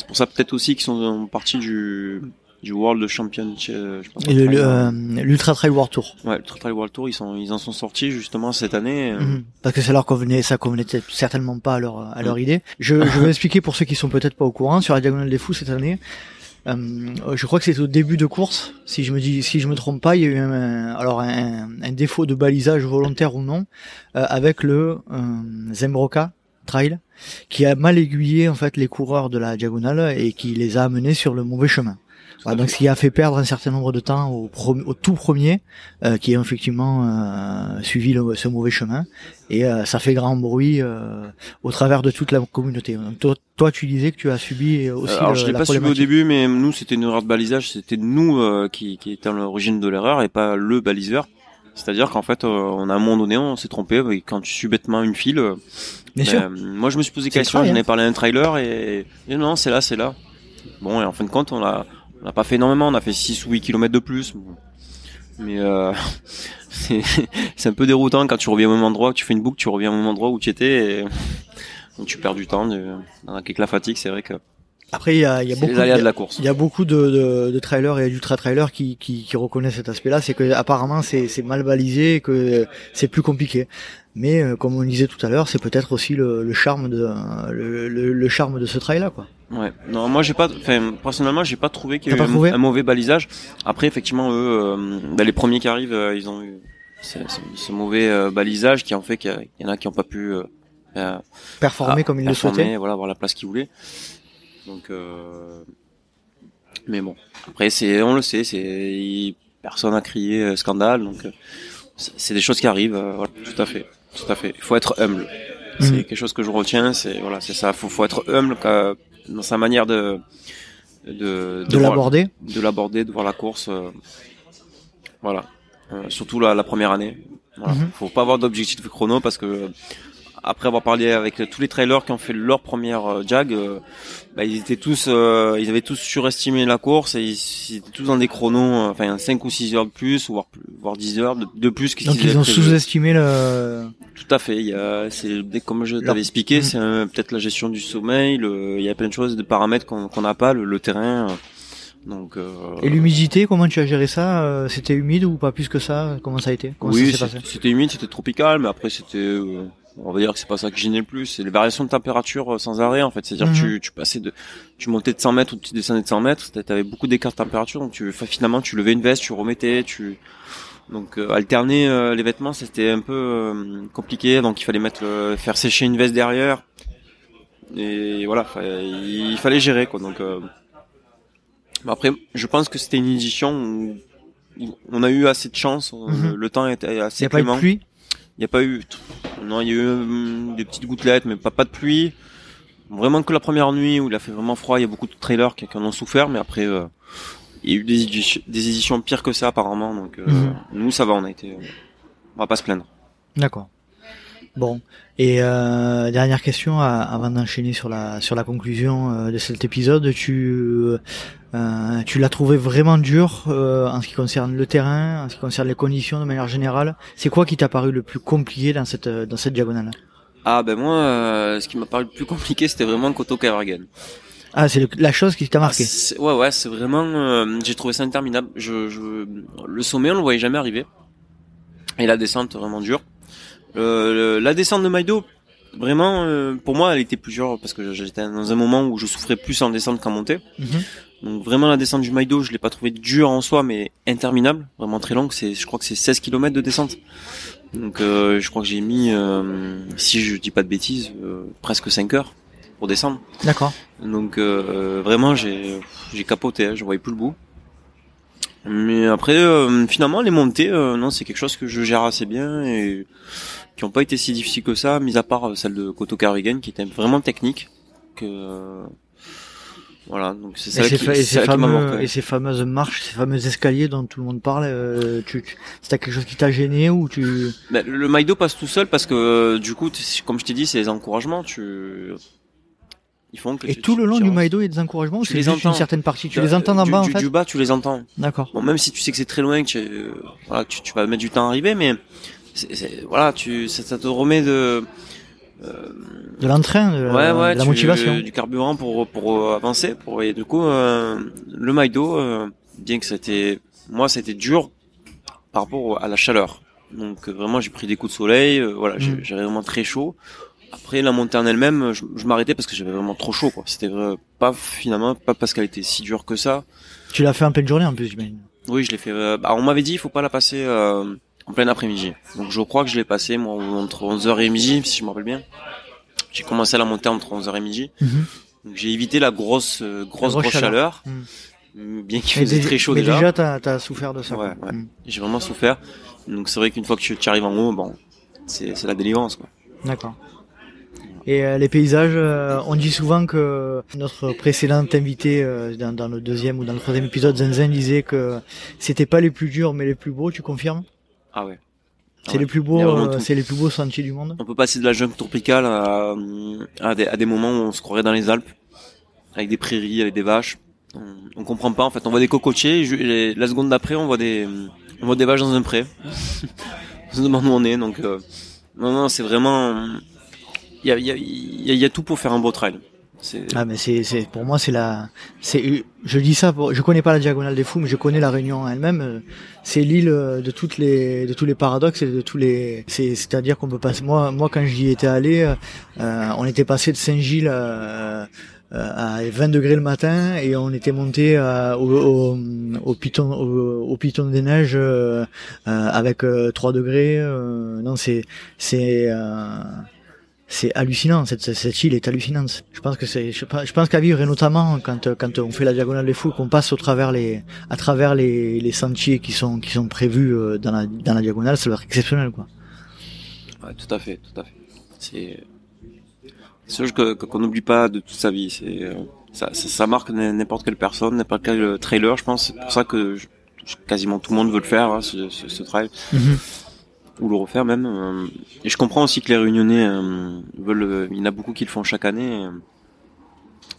c'est pour ça peut-être aussi qu'ils sont partie du du World Championship. Euh, euh, l'Ultra Trail World Tour. Ouais, l'Ultra Trail World Tour, ils sont, ils en sont sortis justement cette année. Euh. Mhm. parce que ça leur convenait, ça convenait certainement pas à leur, à leur idée. Je, je vais expliquer pour ceux qui sont peut-être pas au courant sur la diagonale des fous cette année. Euh, je crois que c'est au début de course, si je me dis, si je me trompe pas, il y a eu un, alors un, un défaut de balisage volontaire ou non avec le Zembroka Trail qui a mal aiguillé en fait les coureurs de la diagonale et qui les a amenés sur le mauvais chemin. Ouais, donc ce qui a fait perdre un certain nombre de temps au, au tout premier, euh, qui a effectivement euh, suivi le- ce mauvais chemin, et euh, ça fait grand bruit euh, au travers de toute la communauté. Donc, toi, toi, tu disais que tu as subi aussi Alors le- je l'ai la pas suivi au début, mais nous c'était une erreur de balisage, c'était nous euh, qui, qui étions à l'origine de l'erreur et pas le baliseur. C'est-à-dire qu'en fait, euh, on a à un moment donné, on s'est trompé. et Quand tu suis bêtement une file, euh, Bien ben, sûr. moi je me suis posé question, j'en ai parlé à un trailer et, et non, c'est là, c'est là. Bon, et en fin de compte, on a, on a pas fait énormément, on a fait 6 ou 8 kilomètres de plus. Mais euh, c'est un peu déroutant quand tu reviens au même endroit, que tu fais une boucle, tu reviens au même endroit où tu étais et donc tu perds du temps. Avec la fatigue, c'est vrai que Après, il y a, y a beaucoup, de la course. il y a beaucoup de, de, de trailers et d'ultra trailers qui, qui, qui reconnaissent cet aspect-là, c'est que apparemment c'est c'est mal balisé, et que c'est plus compliqué. Mais euh, comme on disait tout à l'heure, c'est peut-être aussi le, le charme de le, le, le charme de ce trail-là, quoi. Ouais. Non, moi j'ai pas, enfin personnellement j'ai pas trouvé qu'il y a T'as eu pas un, mauvais balisage. Après effectivement eux, euh, bah, les premiers qui arrivent, euh, ils ont eu ce, ce- ce mauvais balisage qui en fait qu'il y en a qui ont pas pu Performer ah, comme ils le souhaitaient. voilà, avoir la place qu'ils voulaient. Donc, euh, mais bon, après c'est, on le sait, c'est personne a crié euh, scandale, donc euh, c'est c'est des choses qui arrivent. voilà, tout à fait, tout à fait. Il faut être humble. C'est Mhm. quelque chose que je retiens. C'est voilà, c'est ça. Faut, faut être humble dans sa manière de de, De l'aborder. de l'aborder, de voir la course. euh, voilà. Euh, surtout la, la première année. Voilà. Mhm. Faut pas avoir d'objectif chrono parce que après avoir parlé avec tous les trailers qui ont fait leur première euh, jag, euh, bah, ils étaient tous, euh, ils avaient tous surestimé la course et ils, ils étaient tous dans des chronos, euh, enfin 5 ou 6 heures de plus, voire plus- voire 10 heures de, de plus Donc ils ont sous-estimé le. Tout à fait. Il y a, c'est dès- comme je t'avais expliqué, Mhm. c'est euh, peut-être la gestion du sommeil. le- il y a plein de choses, de paramètres qu'on n'a pas, le, le terrain. euh, donc. euh, Et l'humidité, comment tu as géré ça Euh, C'était humide ou pas plus que ça Comment ça a été? Comment oui, c'était humide, c'était tropical, mais après c'était, euh, on va dire que c'est pas ça qui gênait le plus. C'est les variations de température euh, sans arrêt en fait. C'est-à-dire Mhm. que tu, tu passais de, tu montais de 100 mètres ou tu descendais de 100 mètres, tu avais beaucoup d'écart de température, donc tu, finalement tu levais une veste, tu remettais, tu, donc euh, alterner euh, les vêtements c'était un peu euh, compliqué, donc il fallait mettre, le- faire sécher une veste derrière, et voilà, il fallait gérer quoi. Donc euh, après, je pense que c'était une édition où on a eu assez de chance, euh, Mhm. le, le temps était Il assez n'y a pas eu de clément. pluie? Il n'y a pas eu, non, il y a eu hum, des petites gouttelettes, mais pas, pas de pluie. Vraiment que la première nuit où il a fait vraiment froid, il y a beaucoup de trailers qui, qui en ont souffert, mais après, euh, il y a eu des, éditions- des éditions pires que ça apparemment, donc euh, Mhm. nous ça va, on a été, on va pas se plaindre. D'accord. Bon. Et euh, dernière question avant d'enchaîner sur la sur la conclusion de cet épisode, tu euh, tu l'as trouvé vraiment dur euh, en ce qui concerne le terrain, en ce qui concerne les conditions de manière générale. C'est quoi qui t'a paru le plus compliqué dans cette dans cette diagonale? Ah ben moi, euh, ce qui m'a paru le plus compliqué, c'était vraiment Koto Kavergen. Ah, c'est la chose qui t'a marqué? Ah, c'est- ouais, ouais, c'est vraiment. euh, J'ai trouvé ça interminable. Je, je, le sommet, on le voyait jamais arriver. Et la descente, vraiment dure. Euh, le- la descente de Maïdo, vraiment, euh, pour moi, elle était plus dure parce que j'étais dans un moment où je souffrais plus en descente qu'en montée. Mhm. Donc vraiment, la descente du Maïdo, je l'ai pas trouvé dure en soi, mais interminable, vraiment très longue. C'est, je crois que c'est 16 km de descente. Donc, euh, je crois que j'ai mis, euh, si je dis pas de bêtises, euh, presque 5 heures pour descendre. D'accord. Donc euh, vraiment j'ai j'ai capoté, hein, je voyais plus le bout. Mais après euh, finalement les montées euh, non c'est quelque chose que je gère assez bien et qui ont pas été si difficiles que ça, mis à part celle de Koto Carrigan qui était vraiment technique. Que euh, voilà donc c'est Et ça ces, qui, fa- et ces ça qui m'a fameux, marqué. et ces fameuses marches, ces fameux escaliers dont tout le monde parle, euh, tu, c'est quelque chose qui t'a gêné ou tu... Ben, le Maïdo passe tout seul parce que euh, du coup comme je t'ai dit c'est les encouragements tu ils font que Et tu- tout le long tu du. Maïdo, il y a des encouragements ou Tu c'est les juste une entends. certaine partie Tu Euh, les entends d'en bas en fait du bas tu les entends D'accord. Bon, même si tu sais que c'est très loin, que tu, euh, voilà, tu, tu vas mettre du temps à arriver, mais c'est, c'est- voilà, tu, ça, ça te remet de, De l'entrain, de, la- ouais, ouais, de la tu- motivation. du carburant pour pour euh, avancer. Pour et du coup, euh, le Maïdo, euh, bien que c'était, moi, c'était dur par rapport à la chaleur. Donc euh, vraiment, j'ai pris des coups de soleil. euh, voilà, j'ai- Mm. j'avais vraiment très chaud. Après la montée en elle-même, je, je m'arrêtais parce que j'avais vraiment trop chaud. quoi. C'était pas finalement pas parce qu'elle était si dure que ça. Tu l'as fait en pleine journée en plus, j'imagine. Oui, je l'ai fait. euh, bah, on m'avait dit il faut pas la passer euh, en plein après-midi. Donc je crois que je l'ai passé moi entre 11h et midi si je me rappelle bien. J'ai commencé à la monter entre 11h et midi. Mhm. Donc j'ai évité la grosse euh, grosse grosse grosse chaleur. chaleur. Mhm. bien qu'il faisait très chaud mais déjà. déjà, t'as as souffert de ça. Ouais. Mm. J'ai vraiment souffert. Donc c'est vrai qu'une fois que tu, tu arrives en haut, bon, c'est la délivrance quoi. D'accord. Et euh, les paysages, euh, on dit souvent que notre précédent invité euh, dans, dans le deuxième ou dans le troisième épisode, Zenzen disait que c'était pas les plus durs mais les plus beaux. Tu confirmes? Ah ouais. C'est ouais. les plus beaux, euh, c'est les plus beaux sentiers du monde. On peut passer de la jungle tropicale à, à, des, à des moments où on se croirait dans les Alpes, avec des prairies, avec des vaches. On, on comprend pas en fait. On voit des cocotiers. Et, la seconde d'après, on voit des on voit des vaches dans un pré. on se demande où on est. Donc euh, non non, c'est vraiment il y a, il y, a, il y a- il y a tout pour faire un beau trail. Ah mais c'est c'est pour moi c'est la c'est je dis ça pour, je connais pas la diagonale des fous mais je connais la Réunion elle-même. C'est l'île euh, de toutes les de tous les paradoxes et de tous les c'est c'est-à-dire qu'on peut passer moi moi quand j'y étais allé euh, on était passé de Saint-Gilles euh, euh, à 20 degrés le matin et on était monté euh, au, au, au piton au, au piton des neiges avec euh, 3 degrés non c'est c'est c'est hallucinant cette, cette- île est hallucinante je pense que c'est je, pense- je pense qu'à vivre et notamment quand euh, quand on fait la diagonale des fous qu'on passe au travers les à travers les, les sentiers qui sont qui sont prévus euh, dans la dans la diagonale ça doit être exceptionnel quoi Ouais, tout à fait, tout à fait. C'est c'est chose que qu'on n'oublie pas de toute sa vie. C'est euh, ça, ça, ça marque n'importe quelle personne, n'importe quel trailer. Je pense c'est pour ça que je- quasiment tout le monde veut le faire, hein, ce, ce, ce trail ou le refaire même. euh, Et je comprends aussi que les Réunionnais euh, veulent. euh, Il y en a beaucoup qui le font chaque année.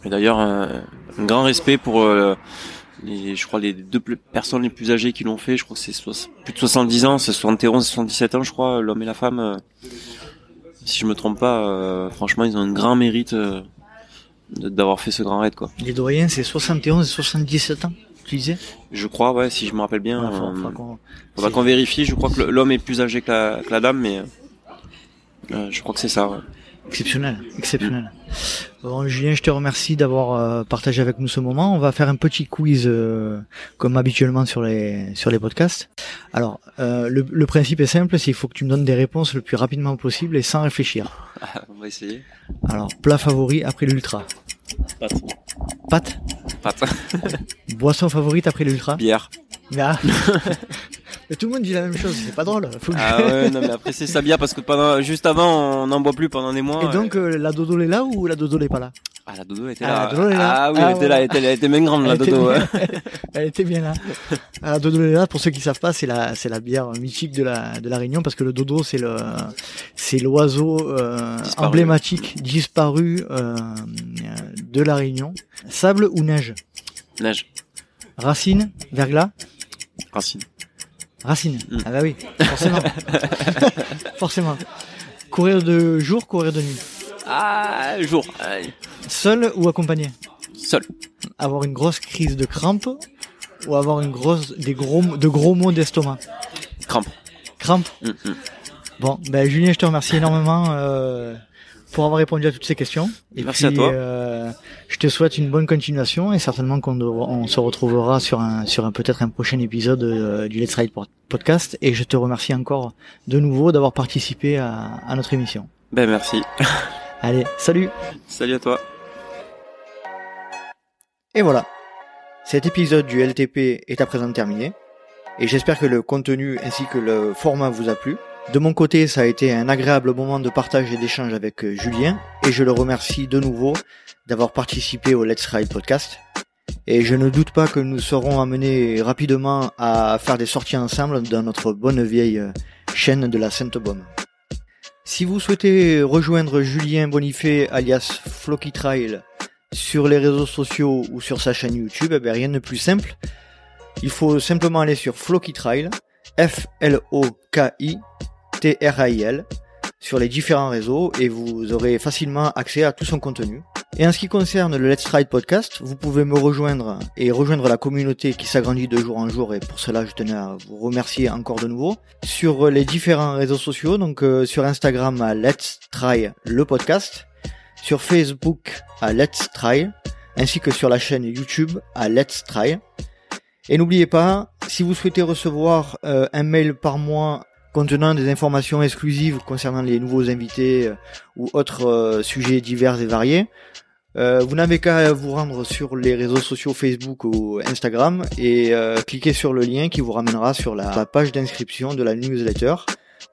Et d'ailleurs, un grand respect pour. les, je crois les deux personnes les plus âgées qui l'ont fait, je crois que c'est plus de 70 ans, c'est 71 et 77 ans je crois, l'homme et la femme. si je me trompe pas, franchement ils ont un grand mérite d'avoir fait ce grand raid quoi. les doyens c'est 71 et 77 ans Je crois, ouais, si je me rappelle bien. Voilà, faudra- euh, qu'on- faudra qu'on vérifie, je crois que l'homme est plus âgé que la, que la dame, mais euh, euh, je crois que c'est ça. ouais. Exceptionnel, exceptionnel. Bon, Julien, je te remercie d'avoir euh, partagé avec nous ce moment. On va faire un petit quiz euh, comme habituellement sur les sur les podcasts. Alors, euh, le, le principe est simple, c'est qu'il faut que tu me donnes des réponses le plus rapidement possible et sans réfléchir. On va essayer. Alors, plat favori après l'ultra. Pâte. Pâte. Pâte. Boisson favorite après l'ultra. Bière. Ah. Mais tout le monde dit la même chose, c'est pas drôle. Faut que- Ah ouais, non mais après c'est ça bien parce que pendant juste avant on n'en boit plus pendant des mois. Et donc, euh, la dodo est là ou la dodo n'est pas là Ah la dodo était Ah, là. la dodo, est là. Ah oui, Ah, elle était là, elle était, elle était même grande la dodo. bien. ouais. Elle était bien là. Alors, Dodo Lela, pour ceux qui savent pas, c'est la, c'est la bière mythique de la, de la Réunion parce que le dodo, c'est le, c'est l'oiseau euh, Disparu. emblématique disparu euh, de la Réunion. Sable ou neige Neige. Racine, verglas, Racine. racine. Mm. Ah bah oui, forcément. forcément. Courir de jour, courir de nuit. Ah jour. Seul ou accompagné Seul. Avoir une grosse crise de crampe ou avoir une grosse, des gros, de gros maux d'estomac. Crampe. Crampe. Mm, mm. Bon, ben Julien, je te remercie énormément euh, pour avoir répondu à toutes ces questions. Et Merci puis, à toi. euh, je te souhaite une bonne continuation et certainement qu'on on se retrouvera sur un sur un peut-être un prochain épisode euh, du Let's Ride pod- podcast. Et je te remercie encore de nouveau d'avoir participé à, à notre émission. Ben merci. Allez, salut. Salut à toi. Et voilà. Cet épisode du LTP est à présent terminé. Et j'espère que le contenu ainsi que le format vous a plu. De mon côté, ça a été un agréable moment de partage et d'échange avec euh, Julien. Et je le remercie de nouveau d'avoir participé au Let's Ride podcast. Et je ne doute pas que nous serons amenés rapidement à faire des sorties ensemble dans notre bonne vieille euh, chaîne de la Sainte-Baume. Si vous souhaitez rejoindre Julien Bonifay alias Flocky Trail sur les réseaux sociaux ou sur sa chaîne YouTube, eh ben, rien de plus simple. Il faut simplement aller sur Flocky Trail, F-L-O-K-I-T-R-A-I-L, sur les différents réseaux et vous aurez facilement accès à tout son contenu. Et en ce qui concerne le Let's Ride podcast, vous pouvez me rejoindre et rejoindre la communauté qui s'agrandit de jour en jour et pour cela je tenais à vous remercier encore de nouveau sur les différents réseaux sociaux, donc euh, sur Instagram à Let's Try le podcast, sur Facebook à Let's Try, ainsi que sur la chaîne YouTube à Let's Try. Et n'oubliez pas, si vous souhaitez recevoir euh, un mail par mois contenant des informations exclusives concernant les nouveaux invités euh, ou autres sujets divers et variés, Euh, vous n'avez qu'à vous rendre sur les réseaux sociaux Facebook ou Instagram et euh, sur le lien qui vous ramènera sur la, page d'inscription de la newsletter.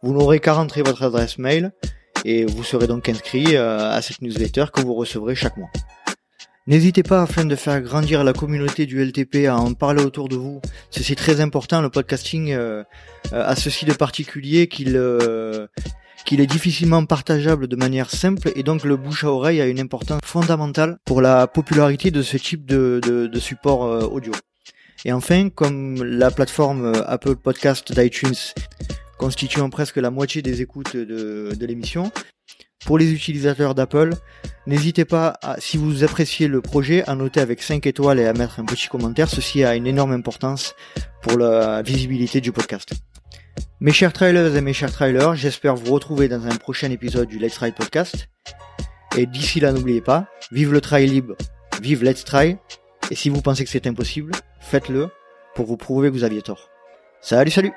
Vous n'aurez qu'à rentrer votre adresse mail et vous serez donc inscrit euh, à cette newsletter que vous recevrez chaque mois. N'hésitez pas afin de faire grandir la communauté du LTP à en parler autour de vous. C'est très important, le podcasting euh, a ceci de particulier qu'il euh, qu'il est difficilement partageable de manière simple et donc le bouche à oreille a une importance fondamentale pour la popularité de ce type de, support euh, audio. Et enfin, comme la plateforme euh, Apple Podcast d'iTunes constituant presque la moitié des écoutes de, de l'émission, pour les utilisateurs d'Apple, n'hésitez pas, à, si vous appréciez le projet, à noter avec 5 étoiles et à mettre un petit commentaire. Ceci a une énorme importance pour la visibilité du podcast. Mes chers trailers et mes chers trailers, j'espère vous retrouver dans un prochain épisode du Let's Ride Podcast. Et d'ici là, n'oubliez pas, vive le trail libre, vive Let's Try. Et si vous pensez que c'est impossible, faites-le pour vous prouver que vous aviez tort. Salut, salut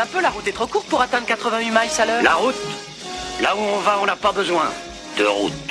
un peu, la route est trop courte pour atteindre 88 miles à l'heure. La route Là où on va, on n'a pas besoin de route.